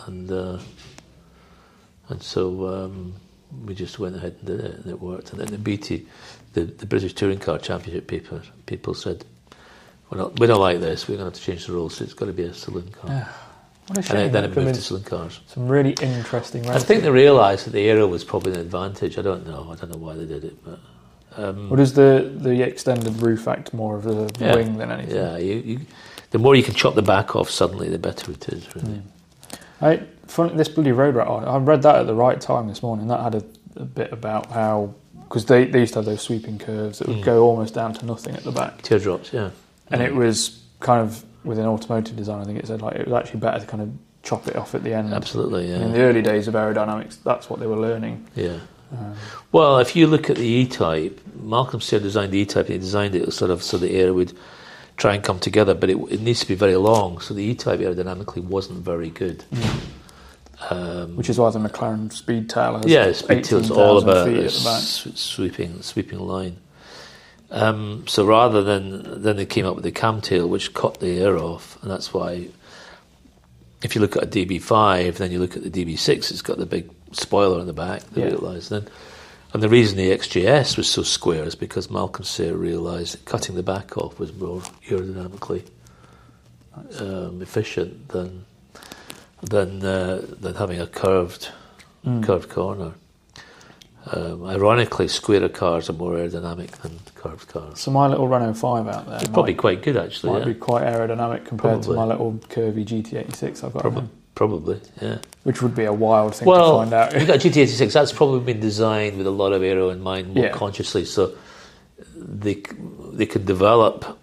Speaker 2: and uh, and so um, we just went ahead and did it, and it worked. And then the BT, the, the British Touring Car Championship people, people said, "We're not, we don't like this. We're going to have to change the rules. So it's got to be a saloon car." *sighs*
Speaker 1: What a
Speaker 2: And
Speaker 1: shame.
Speaker 2: then, then it moved to saloon cars.
Speaker 1: some really interesting
Speaker 2: I think they realised that the aero was probably an advantage. I don't know. I don't know why they did it, but um,
Speaker 1: does the, the extended roof act more of the
Speaker 2: Yeah.
Speaker 1: wing than anything?
Speaker 2: yeah, you, you, the more you can chop the back off suddenly, the better it is. Really.
Speaker 1: I, fun, this bloody road rat. I read that at the right time this morning. That had a, a bit about how because they, they used to have those sweeping curves that would
Speaker 2: Mm.
Speaker 1: go almost down to nothing at the back,
Speaker 2: Teardrops, yeah.
Speaker 1: and it was kind of within automotive design. I think it said like it was actually better to kind of chop it off at the end.
Speaker 2: Absolutely,
Speaker 1: And in the early days of aerodynamics, that's what they were learning.
Speaker 2: yeah.
Speaker 1: Um,
Speaker 2: Well, if you look at the E-Type, Malcolm Sayer designed the E-Type he designed it sort of so the air would try and come together, but it, it needs to be very long, so the E-Type aerodynamically wasn't very good. Um,
Speaker 1: which is why the McLaren Speedtail has
Speaker 2: yeah, speed tail is all about a
Speaker 1: at the back.
Speaker 2: s- sweeping sweeping line. Um, so rather than then they came up with the Kamm tail, which cut the air off, and that's why. If you look at a DB5, then you look at the DB6, it's got the big spoiler on the back. They
Speaker 1: Yeah.
Speaker 2: realised then, and the reason the XJS was so square is because Malcolm Sayer realised that cutting the back off was more aerodynamically um, efficient than than uh, than having a curved
Speaker 1: Mm.
Speaker 2: curved corner. Um, ironically, squarer cars are more aerodynamic than curved cars.
Speaker 1: So my little Renault 5 out there
Speaker 2: They're probably
Speaker 1: might,
Speaker 2: quite good, actually.
Speaker 1: might
Speaker 2: yeah.
Speaker 1: be quite aerodynamic compared
Speaker 2: Probably.
Speaker 1: to my little curvy GT86 I've got,
Speaker 2: Probably, probably, yeah.
Speaker 1: which would be a wild thing
Speaker 2: Well,
Speaker 1: to find out.
Speaker 2: you got GT86. That's probably been designed with a lot of aero in mind, more
Speaker 1: Yeah.
Speaker 2: consciously, so they they can develop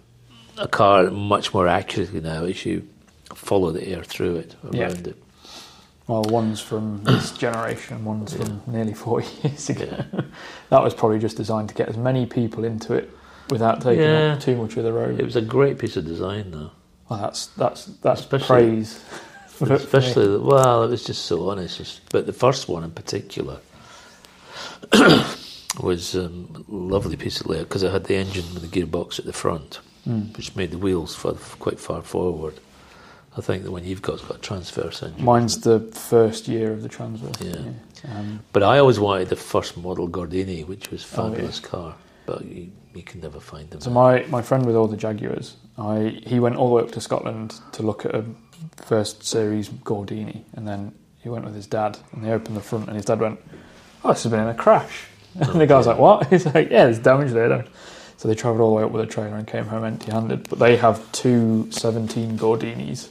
Speaker 2: a car much more accurately now as you follow the air through it around
Speaker 1: Yeah.
Speaker 2: it.
Speaker 1: Well, one's from this *coughs* generation, one's from nearly 40 *laughs* years ago. *laughs* that was probably just designed to get as many people into it without taking
Speaker 2: Yeah.
Speaker 1: up too much of the road.
Speaker 2: It was a great piece of design, though.
Speaker 1: well, that's that's that's
Speaker 2: Especially-
Speaker 1: praise. for- *laughs* for me.
Speaker 2: Especially, well, it was just so honest. But the first one in particular *coughs* was um, a lovely piece of layout because it had the engine with the gearbox at the front,
Speaker 1: Mm.
Speaker 2: which made the wheels quite far forward. I think the one you've got has got a transverse engine.
Speaker 1: Mine's the first year of the transverse.
Speaker 2: Yeah.
Speaker 1: Um,
Speaker 2: But I always wanted the first model Gordini, which was a
Speaker 1: Oh, yeah.
Speaker 2: fabulous car, but you, you can never find them.
Speaker 1: So my, my friend with all the Jaguars, I he went all the way up to Scotland to look at a first series Gordini, and then he went with his dad, and they opened the front, and his dad went, "Oh, this has been in a crash." *laughs* And the guy's like, "What?" *laughs* He's like, "Yeah, there's damage there." Don't. So they travelled all the way up with a trailer and came home empty-handed. But they have two 17 Gordinis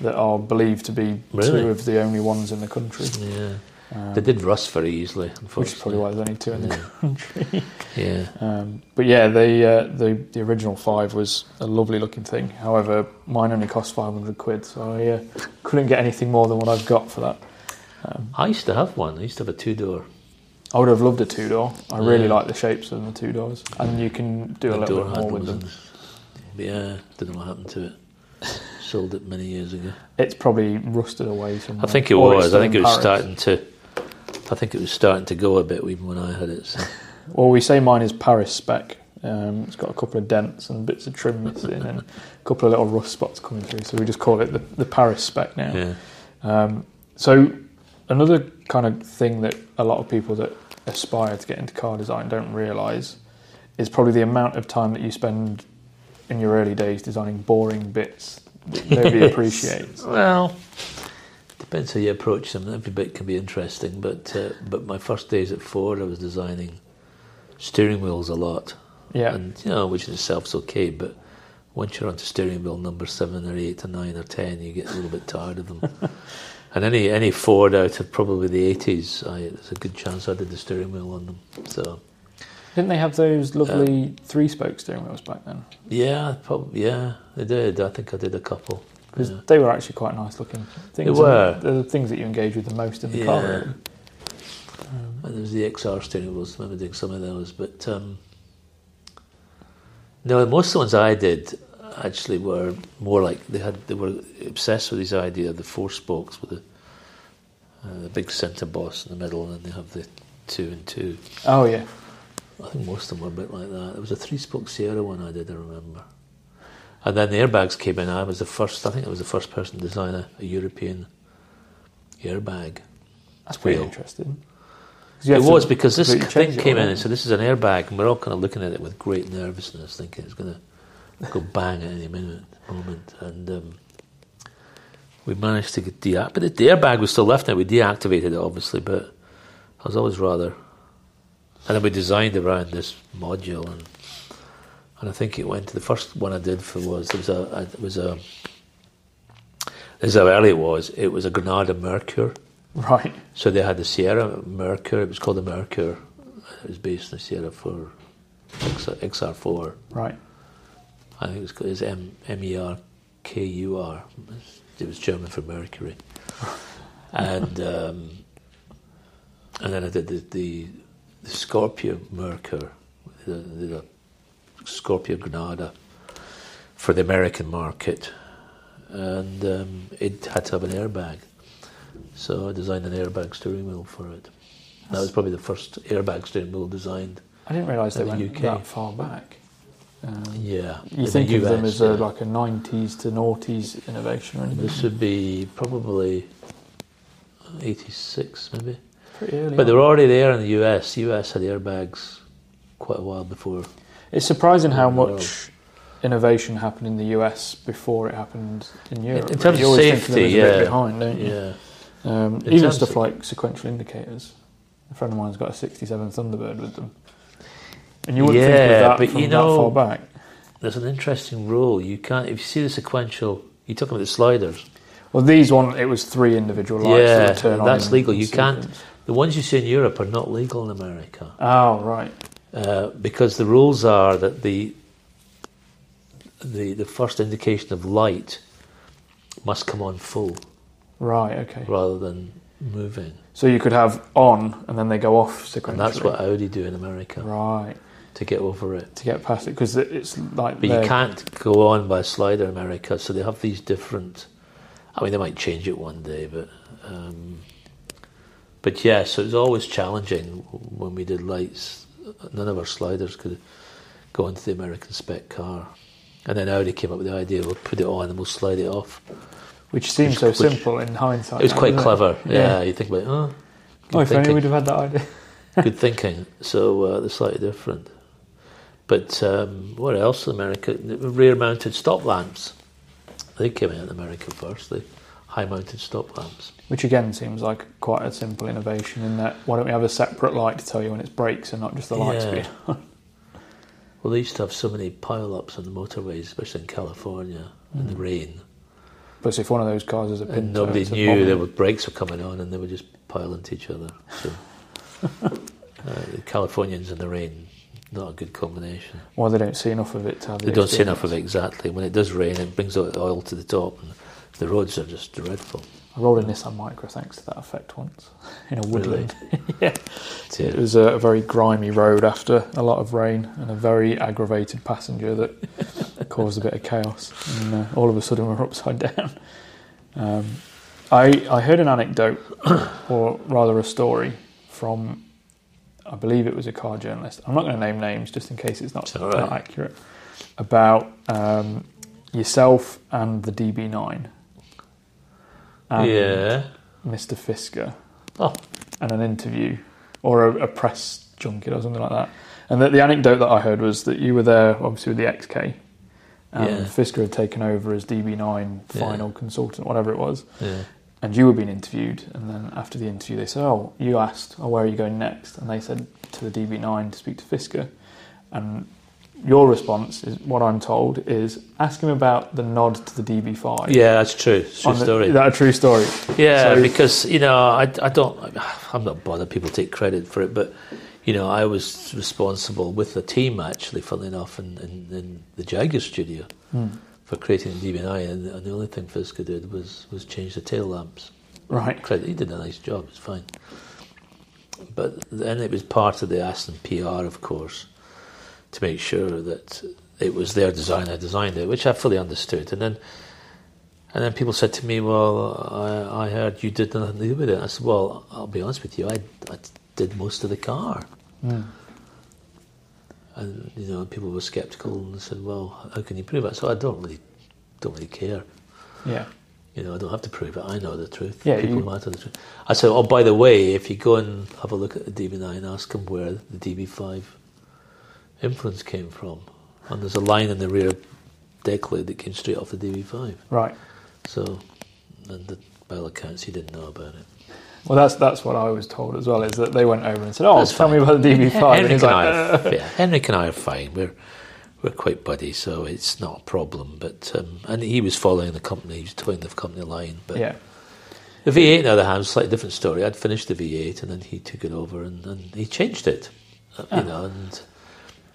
Speaker 1: that are believed to be
Speaker 2: Really?
Speaker 1: two of the only ones in the country.
Speaker 2: yeah,
Speaker 1: Um,
Speaker 2: they did rust very easily,
Speaker 1: which is probably why there's only two in the *laughs*
Speaker 2: Yeah.
Speaker 1: country.
Speaker 2: Yeah.
Speaker 1: Um, but yeah, the, uh, the the original five was a lovely looking thing. However, mine only cost five hundred quid, so I uh, *laughs* couldn't get anything more than what I've got for that. Um,
Speaker 2: I used to have one. I used to have a two door.
Speaker 1: I would have loved a two door. I really
Speaker 2: Yeah.
Speaker 1: like the shapes of the two doors, and you can do a little bit more with them.
Speaker 2: Yeah, don't know what happened to it. *laughs* Sold it many years ago.
Speaker 1: It's probably rusted away somewhere.
Speaker 2: I think it
Speaker 1: Or
Speaker 2: was. I think it was
Speaker 1: Paris.
Speaker 2: starting to. I think it was starting to go a bit even when I had it. So. *laughs*
Speaker 1: Well, we say mine is Paris spec, Um, it's got a couple of dents and bits of trim missing and a couple of little rust spots coming through. So we just call it the, the Paris spec now.
Speaker 2: Yeah.
Speaker 1: Um, so another kind of thing that a lot of people that aspire to get into car design don't realise is probably the amount of time that you spend in your early days designing boring bits that nobody appreciates.
Speaker 2: Well, depends how you approach them. Every bit can be interesting, but uh, but my first days at Ford, I was designing steering wheels a lot,
Speaker 1: Yeah,
Speaker 2: and you know, which in itself is okay. But once you're onto steering wheel number seven or eight or nine or ten, you get a little bit tired of them. *laughs* and any any Ford out of probably the eighties, there's a good chance I did the steering wheel on them. So
Speaker 1: didn't they have those lovely three-spoke steering wheels back then?
Speaker 2: yeah, probably yeah, they did. I think I did a couple.
Speaker 1: Because
Speaker 2: Yeah.
Speaker 1: they were actually quite nice looking things.
Speaker 2: They were.
Speaker 1: They're the things that you engage with the most in the car.
Speaker 2: Yeah.
Speaker 1: Really.
Speaker 2: And there was the XR steering wheels. I remember doing some of those, but um, no, most of the ones I did actually were more like they had they were obsessed with this idea of the four spokes with the uh, the big centre boss in the middle, and then they have the two and two.
Speaker 1: Oh yeah,
Speaker 2: I think most of them were a bit like that. There was a three spoke Sierra one I did, I remember. And then the airbags came in. I was the first. I think I was the first person to design a, a European airbag.
Speaker 1: that's pretty
Speaker 2: Wheel.
Speaker 1: interesting.
Speaker 2: It was because this thing came in and said, "This is an airbag," and we're all kind of looking at it with great nervousness, thinking it's going to go bang at any minute moment. And um, we managed to get deactivated. But the, the airbag was still left now. We deactivated it, obviously, but I was always rather. And then we designed around this module, and and I think it went to the first one I did for was there was a, a it was a. This is how early it was. It was a Granada Merkur.
Speaker 1: Right.
Speaker 2: So they had the Sierra Merkur. It was called the Merkur. It was based on the Sierra for XR4.
Speaker 1: Right.
Speaker 2: I think it was called it was M M E R K U R. It was German for Mercury. *laughs* and um, and then I did the the, the Scorpio Merkur, the, the Scorpio Granada for the American market, and um, it had to have an airbag. So I designed an airbag steering wheel for it. That was probably the first airbag steering wheel designed.
Speaker 1: I didn't realise they
Speaker 2: the
Speaker 1: went
Speaker 2: UK.
Speaker 1: that far back. Um,
Speaker 2: Yeah,
Speaker 1: you think
Speaker 2: the
Speaker 1: of them
Speaker 2: US,
Speaker 1: as a,
Speaker 2: yeah.
Speaker 1: like a 90s to noughties innovation or anything?
Speaker 2: This would be probably 86, maybe.
Speaker 1: Pretty early.
Speaker 2: But they
Speaker 1: on.
Speaker 2: were already there in the US. The US had airbags quite a while before.
Speaker 1: It's surprising how much innovation happened in the US before it happened in Europe.
Speaker 2: in terms
Speaker 1: you
Speaker 2: of
Speaker 1: always think of
Speaker 2: safety,
Speaker 1: them as a
Speaker 2: yeah.
Speaker 1: bit behind, don't you?
Speaker 2: Yeah.
Speaker 1: Um, even stuff like sequential indicators. A friend of mine's got a 67 Thunderbird with them. And you wouldn't think of that
Speaker 2: but
Speaker 1: from
Speaker 2: you
Speaker 1: that
Speaker 2: know-
Speaker 1: far back.
Speaker 2: There's an interesting rule. You can't, if you see the sequential, you're talking about the sliders.
Speaker 1: Well, these one, it was three individual lights
Speaker 2: Yeah,
Speaker 1: on.
Speaker 2: that's legal.
Speaker 1: in
Speaker 2: You can't-
Speaker 1: sequence.
Speaker 2: The ones you see in Europe are not legal in America.
Speaker 1: Oh, right.
Speaker 2: Uh, because the rules are that the, the the first indication of light must come on full
Speaker 1: Right, okay.
Speaker 2: rather than moving,
Speaker 1: So you could have on and then they go off sequentially.
Speaker 2: and that's what Audi do in America
Speaker 1: Right.
Speaker 2: to get over it.
Speaker 1: To get past it, because it's like.
Speaker 2: But you can't go on by slider in America, so they have these different. I mean, they might change it one day, but um, but yeah, so it's always challenging when we did lights. None of our sliders could go into the American spec car, and then Audi came up with the idea: we'll put it on and we'll slide it off.
Speaker 1: Which seems
Speaker 2: which-
Speaker 1: so
Speaker 2: which-
Speaker 1: simple in hindsight.
Speaker 2: It was
Speaker 1: now,
Speaker 2: quite clever.
Speaker 1: Yeah.
Speaker 2: Yeah, you think about, oh,
Speaker 1: Oh,
Speaker 2: good
Speaker 1: if only we'd have had that idea. *laughs*
Speaker 2: good thinking. So uh, they're slightly different. But um, what else in America? Rear mounted stop lamps. They came out in America first, the high mounted stop lamps.
Speaker 1: Which again seems like quite a simple innovation in that why don't we have a separate light to tell you when it's brakes and not just the light
Speaker 2: Yeah.
Speaker 1: speed? *laughs*
Speaker 2: Well, they used to have so many pile ups on the motorways, especially in California, in the rain.
Speaker 1: Plus, if one of those cars is a
Speaker 2: And nobody knew there were brakes were coming on and they were just piling into each other. So, *laughs* uh, the Californians in the rain, not a good combination.
Speaker 1: Well, they don't see enough of it to have.
Speaker 2: They
Speaker 1: the
Speaker 2: don't see enough of it exactly. When it does rain, it brings oil to the top, and the roads are just dreadful.
Speaker 1: I rolled a Nissan Micra thanks to that effect once *laughs* in a woodland. *laughs* yeah,
Speaker 2: Yeah.
Speaker 1: it was a very grimy road after a lot of rain and a very aggravated passenger that *laughs* caused a bit of chaos. And uh, all of a sudden, we're upside down. Um, I I heard an anecdote, *coughs* or rather a story from I believe it was a car journalist. I'm not going to name names just in case it's not,
Speaker 2: right.
Speaker 1: not accurate. About um, yourself and the DB9. And
Speaker 2: yeah.
Speaker 1: Mr. Fisker.
Speaker 2: Oh.
Speaker 1: And an interview or a, a press junket or something like that. And the, the anecdote that I heard was that you were there, obviously, with the XK. And
Speaker 2: Yeah.
Speaker 1: Fisker had taken over as DB9
Speaker 2: Yeah.
Speaker 1: final consultant, whatever it was
Speaker 2: Yeah.
Speaker 1: and you were being interviewed, and then after the interview, they said, "Oh, you asked, oh, where are you going next?" And they said to the DB9 to speak to Fisker, and your response is what I'm told is ask him about the nod to the DB5.
Speaker 2: Yeah, that's true. True
Speaker 1: the-
Speaker 2: story.
Speaker 1: That a true story?
Speaker 2: Yeah,
Speaker 1: So-
Speaker 2: because you know, I, I don't, I'm not bothered. People take credit for it, but you know, I was responsible with the team actually, funnily enough, in, in, in the Jaguar studio
Speaker 1: Hmm.
Speaker 2: for creating the DB9, and, and the only thing Fisker did was was change the tail lamps.
Speaker 1: Right.
Speaker 2: Credit, he did a nice job. It's fine. But then it was part of the Aston PR, of course, to make sure that it was their design. I designed it, which I fully understood, and then. And then people said to me, "Well, I, I heard you did nothing to do with it." I said, "Well, I'll be honest with you. I, I did most of the car."
Speaker 1: Mm.
Speaker 2: And you know, people were sceptical and said, "Well, how can you prove it?" So I don't really, don't really care.
Speaker 1: Yeah.
Speaker 2: You know, I don't have to prove it. I know the truth.
Speaker 1: Yeah,
Speaker 2: people
Speaker 1: you-
Speaker 2: matter the truth. I said, "Oh, by the way, if you go and have a look at the DB9, ask them where the DB5 influence came from." And there's a line in the rear deck lid that came straight off the DB5.
Speaker 1: Right.
Speaker 2: So, and the, by all accounts, he didn't know about it.
Speaker 1: Well, that's that's what I was told as well. Is that they went over and said, "Oh,
Speaker 2: That's
Speaker 1: tell
Speaker 2: fine.
Speaker 1: me about the DB5," and
Speaker 2: Henrik
Speaker 1: he's
Speaker 2: and,
Speaker 1: like,
Speaker 2: I, are, *laughs* yeah, Henrik and I are fine. We're we're quite buddies, so it's not a problem. But um, and he was following the company, he was towing the company line. But
Speaker 1: "Yeah,
Speaker 2: the V8, on the other hand, was a slightly different story. I'd finished the V8, and then he took it over, and, and he changed it, uh,
Speaker 1: Ah.
Speaker 2: you know, and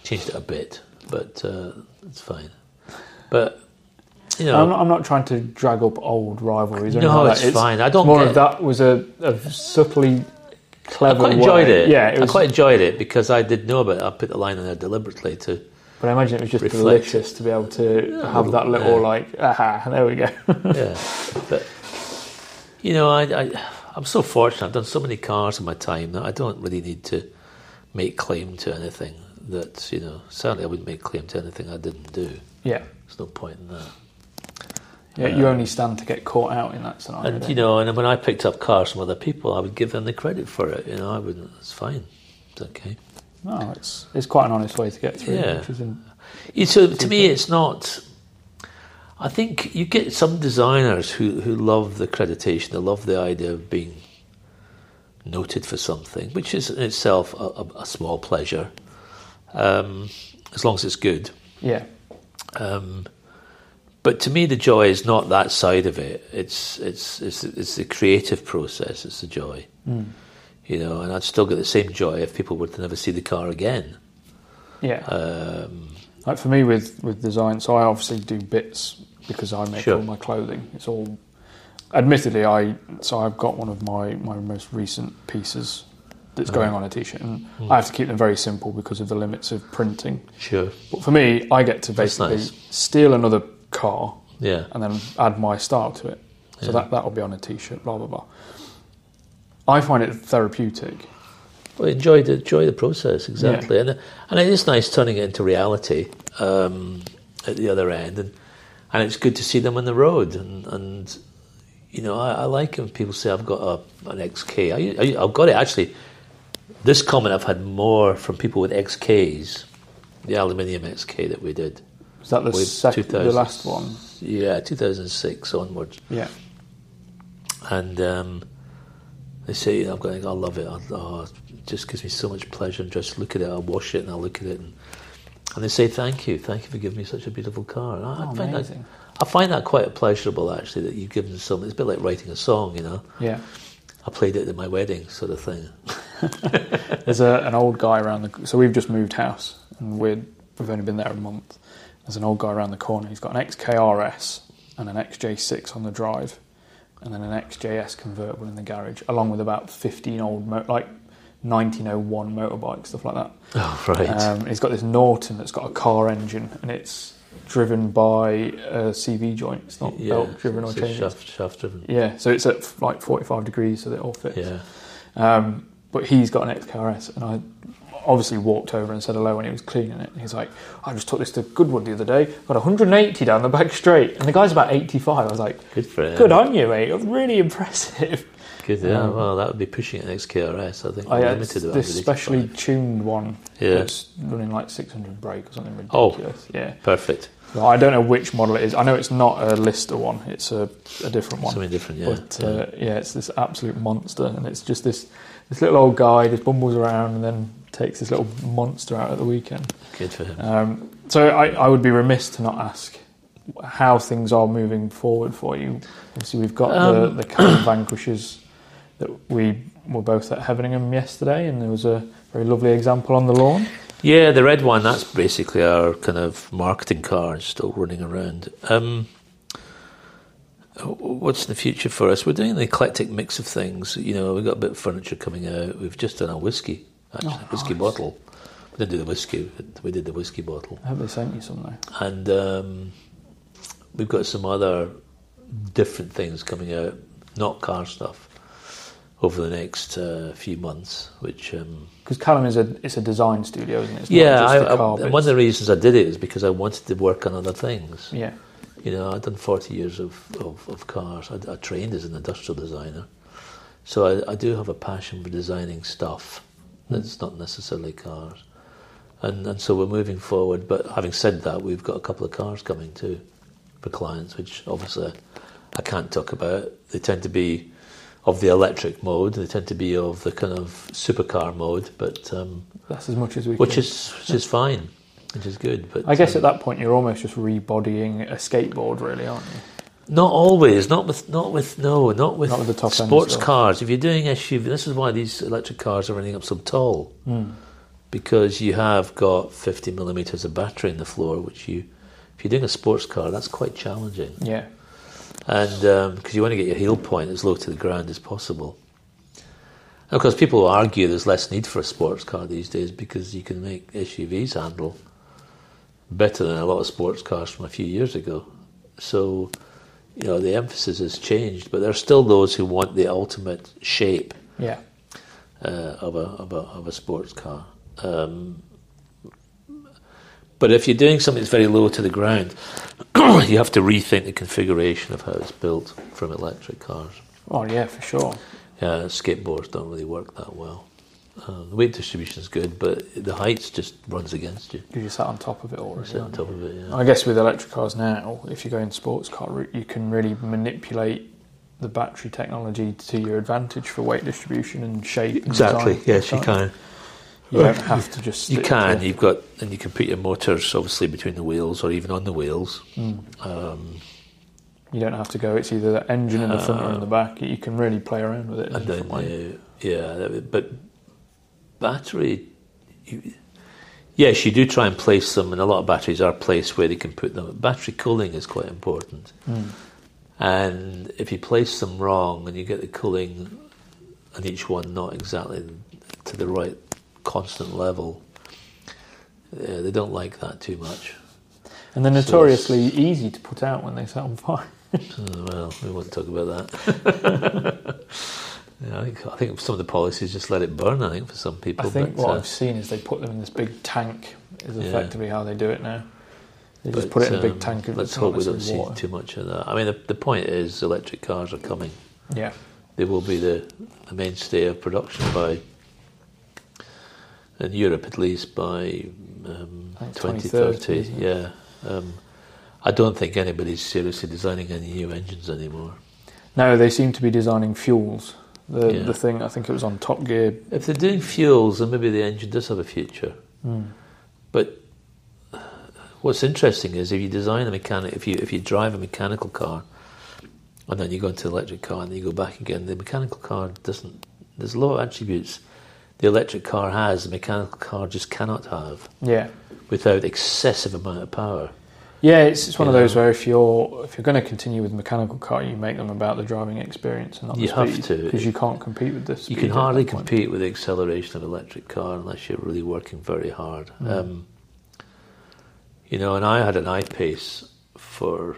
Speaker 2: changed it a bit, but uh, it's fine. But you know,
Speaker 1: I'm not, I'm not trying to drag up old rivalries. Or
Speaker 2: No,
Speaker 1: like
Speaker 2: it's
Speaker 1: that.
Speaker 2: fine. I don't
Speaker 1: More of that was a, a subtly
Speaker 2: I
Speaker 1: clever.
Speaker 2: quite enjoyed
Speaker 1: way.
Speaker 2: it.
Speaker 1: Yeah, it was.
Speaker 2: I quite enjoyed it because I did know about it. I put the line in there deliberately to.
Speaker 1: But I imagine it was just
Speaker 2: reflect
Speaker 1: delicious to be able to have that little
Speaker 2: yeah.
Speaker 1: like, aha, there we go. *laughs*
Speaker 2: yeah, but you know, I, I I'm so fortunate. I've done so many cars in my time that I don't really need to make claim to anything. That you know, certainly I wouldn't make claim to anything I didn't do.
Speaker 1: yeah,
Speaker 2: There's no point in that.
Speaker 1: yeah. You uh, only stand to get caught out in that scenario.
Speaker 2: And you know, and when I picked up cars from other people, I would give them the credit for it. You know, I wouldn't. It's fine. It's okay.
Speaker 1: No, it's it's quite an honest way to get through.
Speaker 2: Yeah.
Speaker 1: Which is in,
Speaker 2: Yeah, So to me, it's not. I think you get some designers who, who love the accreditation, they love the idea of being noted for something, which is in itself a, a, a small pleasure, um, as long as it's good.
Speaker 1: yeah,
Speaker 2: Um, but to me, the joy is not that side of it. It's it's it's, it's the creative process. It's the joy, you know. And I'd still get the same joy if people were to never see the car again.
Speaker 1: yeah.
Speaker 2: Um,
Speaker 1: Like for me with with design, so I obviously do bits because I make
Speaker 2: Sure.
Speaker 1: all my clothing. It's all, admittedly, I so I've got one of my my most recent pieces that's going on a t-shirt, and
Speaker 2: Hmm.
Speaker 1: I have to keep them very simple because of the limits of printing.
Speaker 2: sure.
Speaker 1: But for me, I get to basically
Speaker 2: nice.
Speaker 1: steal another car
Speaker 2: Yeah.
Speaker 1: and then add my style to it. So
Speaker 2: Yeah.
Speaker 1: that that will be on a t-shirt. Blah blah blah. I find it therapeutic.
Speaker 2: Well, enjoy the enjoy the process exactly, and and it is nice turning it into reality um, at the other end, and and it's good to see them on the road, and and you know I, I like when people say I've got a, an XK. I, I, I've got it actually. This comment I've had more from people with XKs, the aluminium XK that we did.
Speaker 1: Is that the second, the last one?
Speaker 2: Yeah, 2006 onwards.
Speaker 1: Yeah.
Speaker 2: and um, they say I'm going, I love it. I, oh, it just gives me so much pleasure. And just look at it, I'll wash it, and I'll look at it, and, and they say thank you, thank you for giving me such a beautiful car. And I, I
Speaker 1: Oh,
Speaker 2: find that. I find that quite pleasurable actually that you've given something. It's a bit like writing a song, you know.
Speaker 1: Yeah.
Speaker 2: I played it at my wedding, sort of thing. *laughs* *laughs*
Speaker 1: There's a, an old guy around the. So we've just moved house, and we're we've only been there a month. There's an old guy around the corner. He's got an XKRS and an XJ6 on the drive, and then an XJS convertible in the garage, along with about 15 old mo- like 1901 motorbikes, stuff like that. *laughs*
Speaker 2: Oh right.
Speaker 1: Um, he's got this Norton that's got a car engine, and it's driven by a CV joint. It's not belt driven or chain.
Speaker 2: shaft, shaft driven.
Speaker 1: Yeah, so it's at like 45 degrees, so that it all fits.
Speaker 2: Yeah.
Speaker 1: Um, but he's got an XKRS, and I obviously walked over and said hello when he was cleaning it. And he's like, I just took this to Goodwood the other day, got 180 down the back straight, and the guy's about 85. I was like,
Speaker 2: Good for him.
Speaker 1: good on you, mate. Really impressive.
Speaker 2: Good, yeah.
Speaker 1: Um,
Speaker 2: well, that would be pushing an XKRS. I think
Speaker 1: I had
Speaker 2: limited
Speaker 1: this specially tuned one
Speaker 2: Yeah.
Speaker 1: that's running like 600 brake or something
Speaker 2: Oh.
Speaker 1: ridiculous. Yeah.
Speaker 2: Perfect.
Speaker 1: Well, I don't know which model it is. I know it's not a Lister one. It's a, a different one.
Speaker 2: Something different, yeah.
Speaker 1: But uh, yeah, it's this absolute monster, and it's just this this little old guy just bumbles around and then takes this little monster out at the weekend.
Speaker 2: Good for him.
Speaker 1: Um, so I, I would be remiss to not ask how things are moving forward for you. Obviously, we've got the
Speaker 2: Um,
Speaker 1: the Callum *coughs* Vanquishers that we were both at Heveningham yesterday, and there was a very lovely example on the lawn.
Speaker 2: Yeah, the red one, that's basically our kind of marketing car still running around. Um, what's in the future for us? We're doing an eclectic mix of things. You know, we've got a bit of furniture coming out. We've just done a whiskey, actually,
Speaker 1: Oh,
Speaker 2: whiskey
Speaker 1: nice.
Speaker 2: bottle. We didn't do the whiskey, we did the whiskey bottle.
Speaker 1: I hope they sent you some though.
Speaker 2: And um, we've got some other different things coming out, not car stuff, over the next uh, few months, which. Um,
Speaker 1: Because Callum is a it's a design studio, isn't it? It's
Speaker 2: yeah,
Speaker 1: not
Speaker 2: I,
Speaker 1: just the
Speaker 2: I, one of the reasons I did it is because I wanted to work on other things.
Speaker 1: yeah.
Speaker 2: You know, I'd done 40 years of, of, of cars. I, I trained as an industrial designer. So I, I do have a passion for designing stuff that's not necessarily cars. And, and so we're moving forward. But having said that, we've got a couple of cars coming too for clients, which obviously I can't talk about. They tend to be of the electric mode, they tend to be of the kind of supercar mode, but um,
Speaker 1: That's as much as we.
Speaker 2: which
Speaker 1: can.
Speaker 2: is which is fine, which is good. But
Speaker 1: I guess
Speaker 2: um,
Speaker 1: at that point you're almost just rebodying a skateboard, really, aren't you?
Speaker 2: Not always. Not with. Not with. No. Not with.
Speaker 1: Not with the top
Speaker 2: sports cars. If you're doing SUV, this is why these electric cars are running up so tall, because you have got 50 millimeters of battery in the floor, which you, if you're doing a sports car, that's quite challenging,
Speaker 1: Yeah.
Speaker 2: and because you want to get your heel point as low to the ground as possible. And of course, people argue there's less need for a sports car these days because you can make SUVs handle better than a lot of sports cars from a few years ago. So, you know, the emphasis has changed, but there are still those who want the ultimate shape
Speaker 1: Yeah.
Speaker 2: uh, of, a, of, a, of a sports car. Um, but if you're doing something that's very low to the ground, *clears throat* you have to rethink the configuration of how it's built from electric cars.
Speaker 1: Oh yeah, for sure.
Speaker 2: Yeah, skateboards don't really work that well. Um, the weight distribution is good, but the height just runs against you.
Speaker 1: Because you sat on top of it already.
Speaker 2: Sit on top of it, yeah.
Speaker 1: I guess with electric cars now, if you go in sports car route, you can really manipulate the battery technology to your advantage for weight distribution and shape.
Speaker 2: Exactly.
Speaker 1: design,
Speaker 2: Yes, you
Speaker 1: can't. You don't have to just.
Speaker 2: You can. You've got, and you can put your motors obviously between the wheels or even on the wheels.
Speaker 1: Mm.
Speaker 2: Um,
Speaker 1: You don't have to go. It's either the engine in the front or in the back. You can really play around with it. in
Speaker 2: and then, uh, yeah, but battery. Yes, you do try and place them, and a lot of batteries are placed where they can put them. Battery cooling is quite important,
Speaker 1: Mm.
Speaker 2: and if you place them wrong and you get the cooling on each one not exactly to the right constant level, uh, they don't like that too much.
Speaker 1: And they're
Speaker 2: So
Speaker 1: notoriously easy to put out when they set on fire.
Speaker 2: Oh, well, we won't talk about that. *laughs* yeah, I think I think some of the policies just let it burn. I think for some people.
Speaker 1: I think
Speaker 2: but,
Speaker 1: what
Speaker 2: uh,
Speaker 1: I've seen is they put them in this big tank. Is
Speaker 2: Yeah.
Speaker 1: effectively how they do it now. They just put it in a
Speaker 2: um,
Speaker 1: big tank. of
Speaker 2: Let's hope we don't see too much of that. I mean, the, the point is, electric cars are coming.
Speaker 1: Yeah,
Speaker 2: They will be the, the mainstay of production by, in Europe at least, by um, 2030.
Speaker 1: 2030.
Speaker 2: Yeah. Um, I don't think anybody's seriously designing any new engines anymore.
Speaker 1: no, they seem to be designing fuels. The
Speaker 2: Yeah.
Speaker 1: the thing I think it was on Top Gear.
Speaker 2: If they're doing fuels, then maybe the engine does have a future.
Speaker 1: Mm.
Speaker 2: But what's interesting is if you design a mechanic, if you if you drive a mechanical car, and then you go into the electric car and then you go back again, the mechanical car doesn't. There's a lot of attributes the electric car has, the mechanical car just cannot have
Speaker 1: Yeah,
Speaker 2: without excessive amount of power.
Speaker 1: Yeah. It's, it's one of
Speaker 2: Yeah.
Speaker 1: those where if you're if you're going to continue with mechanical car, you make them about the driving experience and not
Speaker 2: You
Speaker 1: the
Speaker 2: have
Speaker 1: speed
Speaker 2: to.
Speaker 1: because you can't compete with this.
Speaker 2: You can hardly compete with the acceleration of an electric car unless you're really working very hard.
Speaker 1: Mm.
Speaker 2: Um, you know, and I had an I-Pace for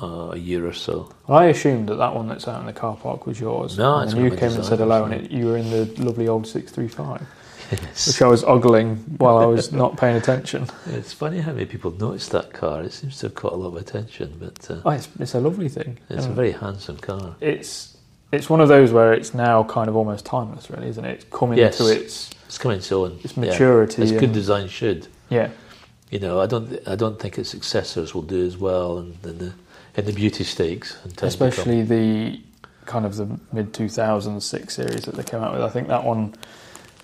Speaker 2: uh, a year or so.
Speaker 1: I assumed that that one that's out in the car park was yours.
Speaker 2: No,
Speaker 1: and you came and said hello, and it, you were in the lovely old six three five,
Speaker 2: Yes.
Speaker 1: which I was ogling while I was not paying attention. *laughs*
Speaker 2: It's funny how many people notice that car. It seems to have caught a lot of attention, but uh,
Speaker 1: Oh, it's, it's a lovely thing.
Speaker 2: it's a very handsome car.
Speaker 1: it's it's one of those where it's now kind of almost timeless, really, isn't it? It's coming
Speaker 2: Yes.
Speaker 1: to its
Speaker 2: It's coming its own.
Speaker 1: its
Speaker 2: yeah.
Speaker 1: maturity.
Speaker 2: As good design should.
Speaker 1: yeah,
Speaker 2: You know, I don't. I don't think its successors will do as well in, in the in the beauty stakes. in time to come.
Speaker 1: especially the kind of the mid 2006 series that they came out with. I think that one,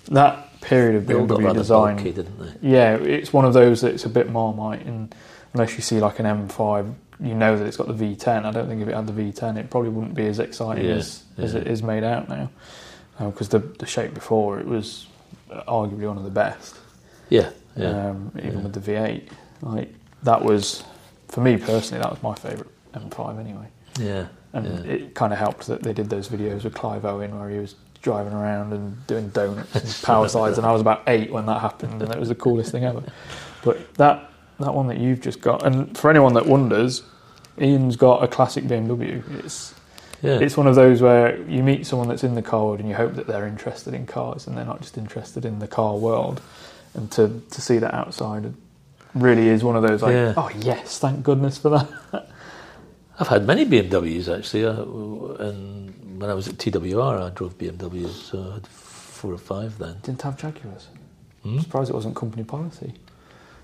Speaker 1: that period of
Speaker 2: they all got
Speaker 1: BMW design.
Speaker 2: bulky, didn't they?
Speaker 1: Yeah, it's one of those that's a bit marmite, and unless you see like an M5, you know that it's got the V10. I don't think if it had the V10, it probably wouldn't be as exciting
Speaker 2: Yeah,
Speaker 1: as, as it is made out now. Because the the shape before it was arguably one of the best,
Speaker 2: Yeah, yeah.
Speaker 1: um, even
Speaker 2: yeah.
Speaker 1: with the V8. Like that was, for me personally, that was my favourite M5 anyway.
Speaker 2: yeah.
Speaker 1: And
Speaker 2: yeah.
Speaker 1: it kind of helped that they did those videos with Clive Owen where he was driving around and doing donuts and *laughs* power slides. And I was about eight when that happened, and it was the coolest thing ever. But that that one that you've just got, and for anyone that wonders, Ian's got a classic BMW. It's
Speaker 2: yeah.
Speaker 1: it's one of those where you meet someone that's in the car world and you hope that they're interested in cars and they're not just interested in the car world. And to to see that outside really is one of those like,
Speaker 2: Yeah.
Speaker 1: oh yes, thank goodness for that. *laughs*
Speaker 2: I've had many BMWs actually, uh, and when I was at TWR, I drove BMWs, so I had four or five then.
Speaker 1: Didn't have Jaguars.
Speaker 2: Hmm?
Speaker 1: I'm surprised it wasn't company policy.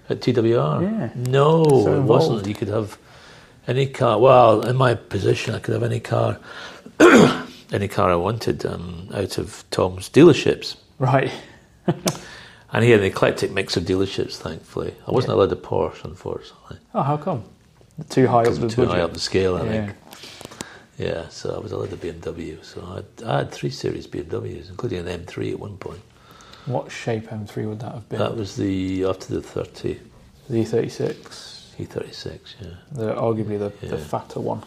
Speaker 2: At TWR?
Speaker 1: Yeah.
Speaker 2: No,
Speaker 1: So
Speaker 2: it wasn't. You could have any car. Well, in my position, I could have any car, *coughs* any car I wanted um, out of Tom's dealerships.
Speaker 1: Right. *laughs*
Speaker 2: And he had an eclectic mix of dealerships, thankfully. I wasn't
Speaker 1: Yeah.
Speaker 2: allowed a Porsche, unfortunately.
Speaker 1: Oh, how come? Too high up the
Speaker 2: too
Speaker 1: budget.
Speaker 2: high up the scale, I
Speaker 1: yeah.
Speaker 2: think. Yeah, so I was allowed a BMW. So I had, I had three series BMWs, including an M3 at one point.
Speaker 1: What shape M3 would that have been?
Speaker 2: That was the after the 30
Speaker 1: the E36,
Speaker 2: E36, yeah.
Speaker 1: the arguably the, the fatter one.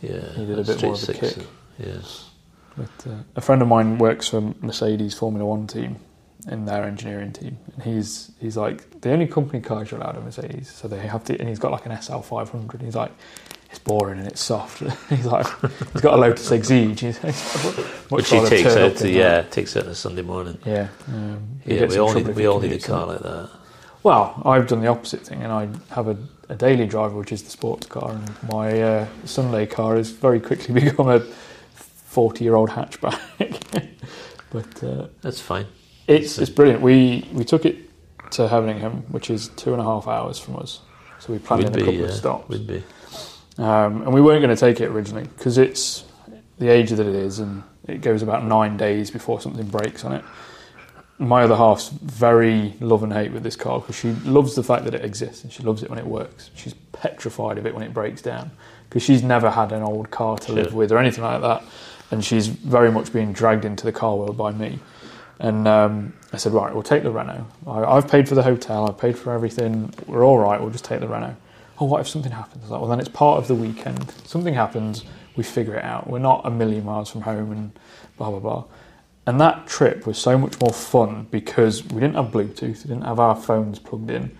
Speaker 2: Yeah.
Speaker 1: He did a bit more of a kick.
Speaker 2: Yes. Yeah.
Speaker 1: But uh, a friend of mine works for Mercedes Formula One team in their engineering team, and he's he's like the only company cars you're allowed at Mercedes, so they have to. And he's got like an SL 500. He's like. It's boring and it's soft. *laughs* he's like, he's got a Lotus Exige. He's,
Speaker 2: Which he takes out to, yeah,
Speaker 1: that.
Speaker 2: takes out on a Sunday morning.
Speaker 1: Yeah, um,
Speaker 2: Yeah, we all, need, we all need a car like that.
Speaker 1: Well, I've done the opposite thing, and I have a, a daily driver, which is the sports car, and my uh, Sunday car has very quickly *laughs* become a forty-year-old hatchback. *laughs* but uh,
Speaker 2: That's fine.
Speaker 1: It's it's brilliant. We we took it to Heveningham, which is two and a half hours from us. So we planned in a
Speaker 2: be,
Speaker 1: couple of
Speaker 2: yeah,
Speaker 1: stops,
Speaker 2: would be.
Speaker 1: um, and we weren't going to take it originally because it's the age that it is, and it goes about nine days before something breaks on it. My other half's very love and hate with this car because she loves the fact that it exists and she loves it when it works. She's petrified of it when it breaks down because she's never had an old car to live with or anything like that, and she's very much being dragged into the car world by me. And um, I said, right, we'll take the Renault. I, I've paid for the hotel. I've paid for everything. We're all right. We'll just take the Renault. Oh, what if something happens? Like, well, then it's part of the weekend. Something happens, we figure it out. We're not a million miles from home and blah, blah, blah. And that trip was so much more fun because we didn't have Bluetooth, we didn't have our phones plugged in.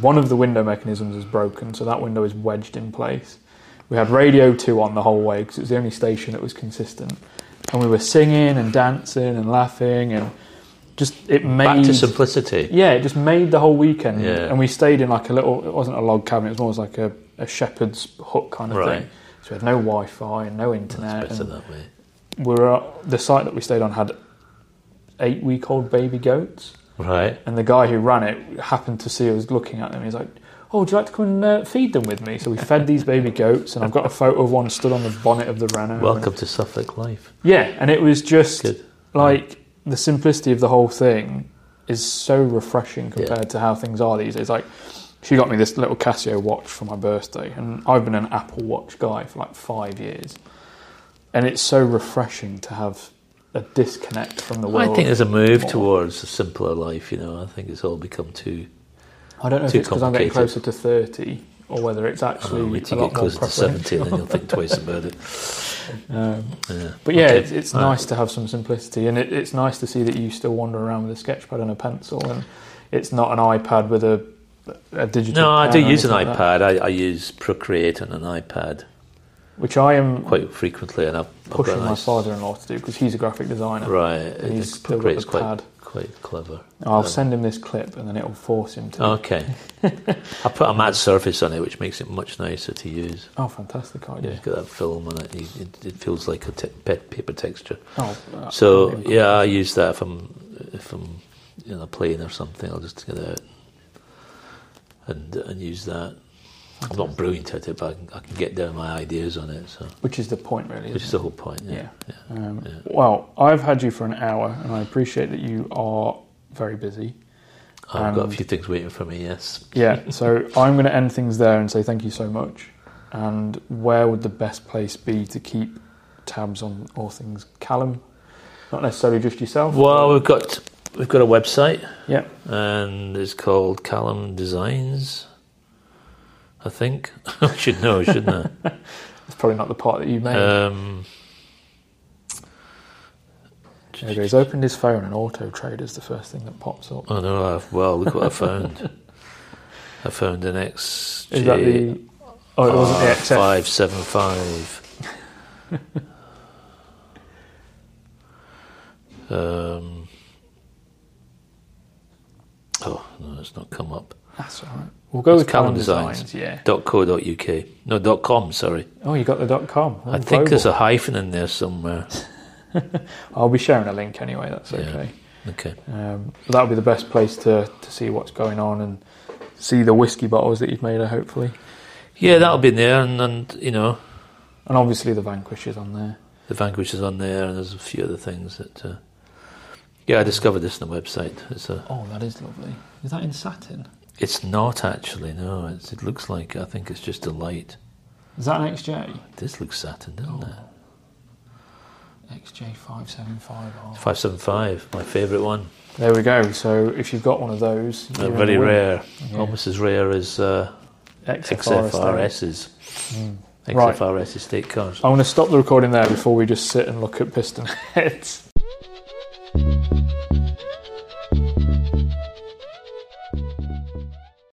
Speaker 1: One of the window mechanisms is broken, so that window is wedged in place. We had Radio 2 on the whole way because it was the only station that was consistent. And we were singing and dancing and laughing and just it made
Speaker 2: Back to simplicity.
Speaker 1: yeah, it just made the whole weekend.
Speaker 2: Yeah.
Speaker 1: And we stayed in like a little, it wasn't a log cabin, it was more like a, a shepherd's hut kind of
Speaker 2: Right.
Speaker 1: thing. So we had no Wi Fi and no
Speaker 2: That's
Speaker 1: internet.
Speaker 2: better
Speaker 1: and
Speaker 2: that way.
Speaker 1: we were at, the site that we stayed on had eight week old baby goats.
Speaker 2: Right.
Speaker 1: And the guy who ran it happened to see us looking at them. He's like, Oh, would you like to come and uh, feed them with me? So we fed these baby goats, and I've got a photo of one stood on the bonnet of the Renault.
Speaker 2: Welcome to Suffolk life.
Speaker 1: Yeah, and it was just
Speaker 2: Good.
Speaker 1: like the simplicity of the whole thing is so refreshing compared
Speaker 2: Yeah.
Speaker 1: to how things are these days. Like she got me this little Casio watch for my birthday, and I've been an Apple Watch guy for like five years, and it's so refreshing to have a disconnect from the world.
Speaker 2: I think there's a move
Speaker 1: more.
Speaker 2: towards a simpler life. You know, I think it's all become too.
Speaker 1: I don't know if it's because I'm getting closer to thirty, or whether it's actually
Speaker 2: Oh, you get closer to seventy, and then you'll think twice about it. *laughs*
Speaker 1: um,
Speaker 2: Yeah.
Speaker 1: But yeah,
Speaker 2: Okay.
Speaker 1: it's, it's
Speaker 2: All right.
Speaker 1: nice to have some simplicity, and it, it's nice to see that you still wander around with a sketch pad and a pencil, and it's not an iPad with a, a digital.
Speaker 2: No, I do use an
Speaker 1: like
Speaker 2: iPad. I, I use Procreate on an iPad
Speaker 1: which I am
Speaker 2: quite frequently, and I've, I've
Speaker 1: pushing
Speaker 2: a
Speaker 1: my father-in-law to do because he's a graphic designer.
Speaker 2: Right,
Speaker 1: And he's
Speaker 2: it's, Procreate's quite
Speaker 1: pad.
Speaker 2: Quite clever.
Speaker 1: I'll
Speaker 2: Um,
Speaker 1: send him this clip and then it'll force him to.
Speaker 2: Okay, *laughs* I put a matte surface on it, which makes it much nicer to use.
Speaker 1: Oh, fantastic
Speaker 2: Yeah, it's got that film on it. It, it feels like a te- pe- paper texture.
Speaker 1: Oh, uh,
Speaker 2: So yeah, I use that if I'm if I'm in a plane or something. I'll just get it out and and use that. I'm not brilliant at it, but I can, I can get down my ideas on it. So
Speaker 1: Which is the point, really.
Speaker 2: which is the whole point.
Speaker 1: it?
Speaker 2: Yeah.
Speaker 1: Yeah. Um,
Speaker 2: Yeah.
Speaker 1: Well, I've had you for an hour, and I appreciate that you are very busy.
Speaker 2: I've got a few things waiting for me. Yes.
Speaker 1: Yeah. *laughs* So I'm going to end things there and say thank you so much. And where would the best place be to keep tabs on all things Callum? Not necessarily just yourself.
Speaker 2: Well, we've got we've got a website,
Speaker 1: Yeah.
Speaker 2: and it's called Callum Designs. I think *laughs* I should know, shouldn't I? *laughs*
Speaker 1: It's probably not the part that you made.
Speaker 2: Um,
Speaker 1: there he goes. Opened his phone and Auto Trader Trader's the first thing that pops up.
Speaker 2: Oh no! I've, well, look what I found. *laughs* I found an XJ
Speaker 1: Is that the? Oh, it wasn't the XF.
Speaker 2: five seven five. Um. Oh no, it's not come up.
Speaker 1: That's all right. We'll go
Speaker 2: It's
Speaker 1: with Callum
Speaker 2: Callum
Speaker 1: Designs.
Speaker 2: Designs.
Speaker 1: Yeah.
Speaker 2: Dot co. Dot uk. No. Dot com. Sorry.
Speaker 1: Oh, you got the dot com. Oh,
Speaker 2: I think there's a hyphen in there somewhere. *laughs*
Speaker 1: I'll be sharing a link anyway. That's
Speaker 2: Yeah.
Speaker 1: okay.
Speaker 2: Okay.
Speaker 1: Um, that'll be the best place to, to see what's going on and see the whiskey bottles that you've made. Hopefully,
Speaker 2: Yeah, that'll be there, and, and you know
Speaker 1: and obviously the Vanquish is on there.
Speaker 2: the Vanquish is on there, and there's a few other things that. Uh, yeah, I discovered this on the website. It's a.
Speaker 1: Oh, that is lovely. Is that in satin?
Speaker 2: It's not actually. No, it's, it looks like. I think it's just a light.
Speaker 1: Is that an XJ?
Speaker 2: This looks satin, doesn't it?
Speaker 1: XJ five seven five R.
Speaker 2: Five seven five, my favourite one.
Speaker 1: There we go. So if you've got one of those, in
Speaker 2: very rare,
Speaker 1: Yeah.
Speaker 2: almost as rare as uh,
Speaker 1: XFR
Speaker 2: XFRSs,
Speaker 1: Mm. Right.
Speaker 2: XFRS estate cars.
Speaker 1: I'm going to stop the recording there before we just sit and look at piston *laughs* heads.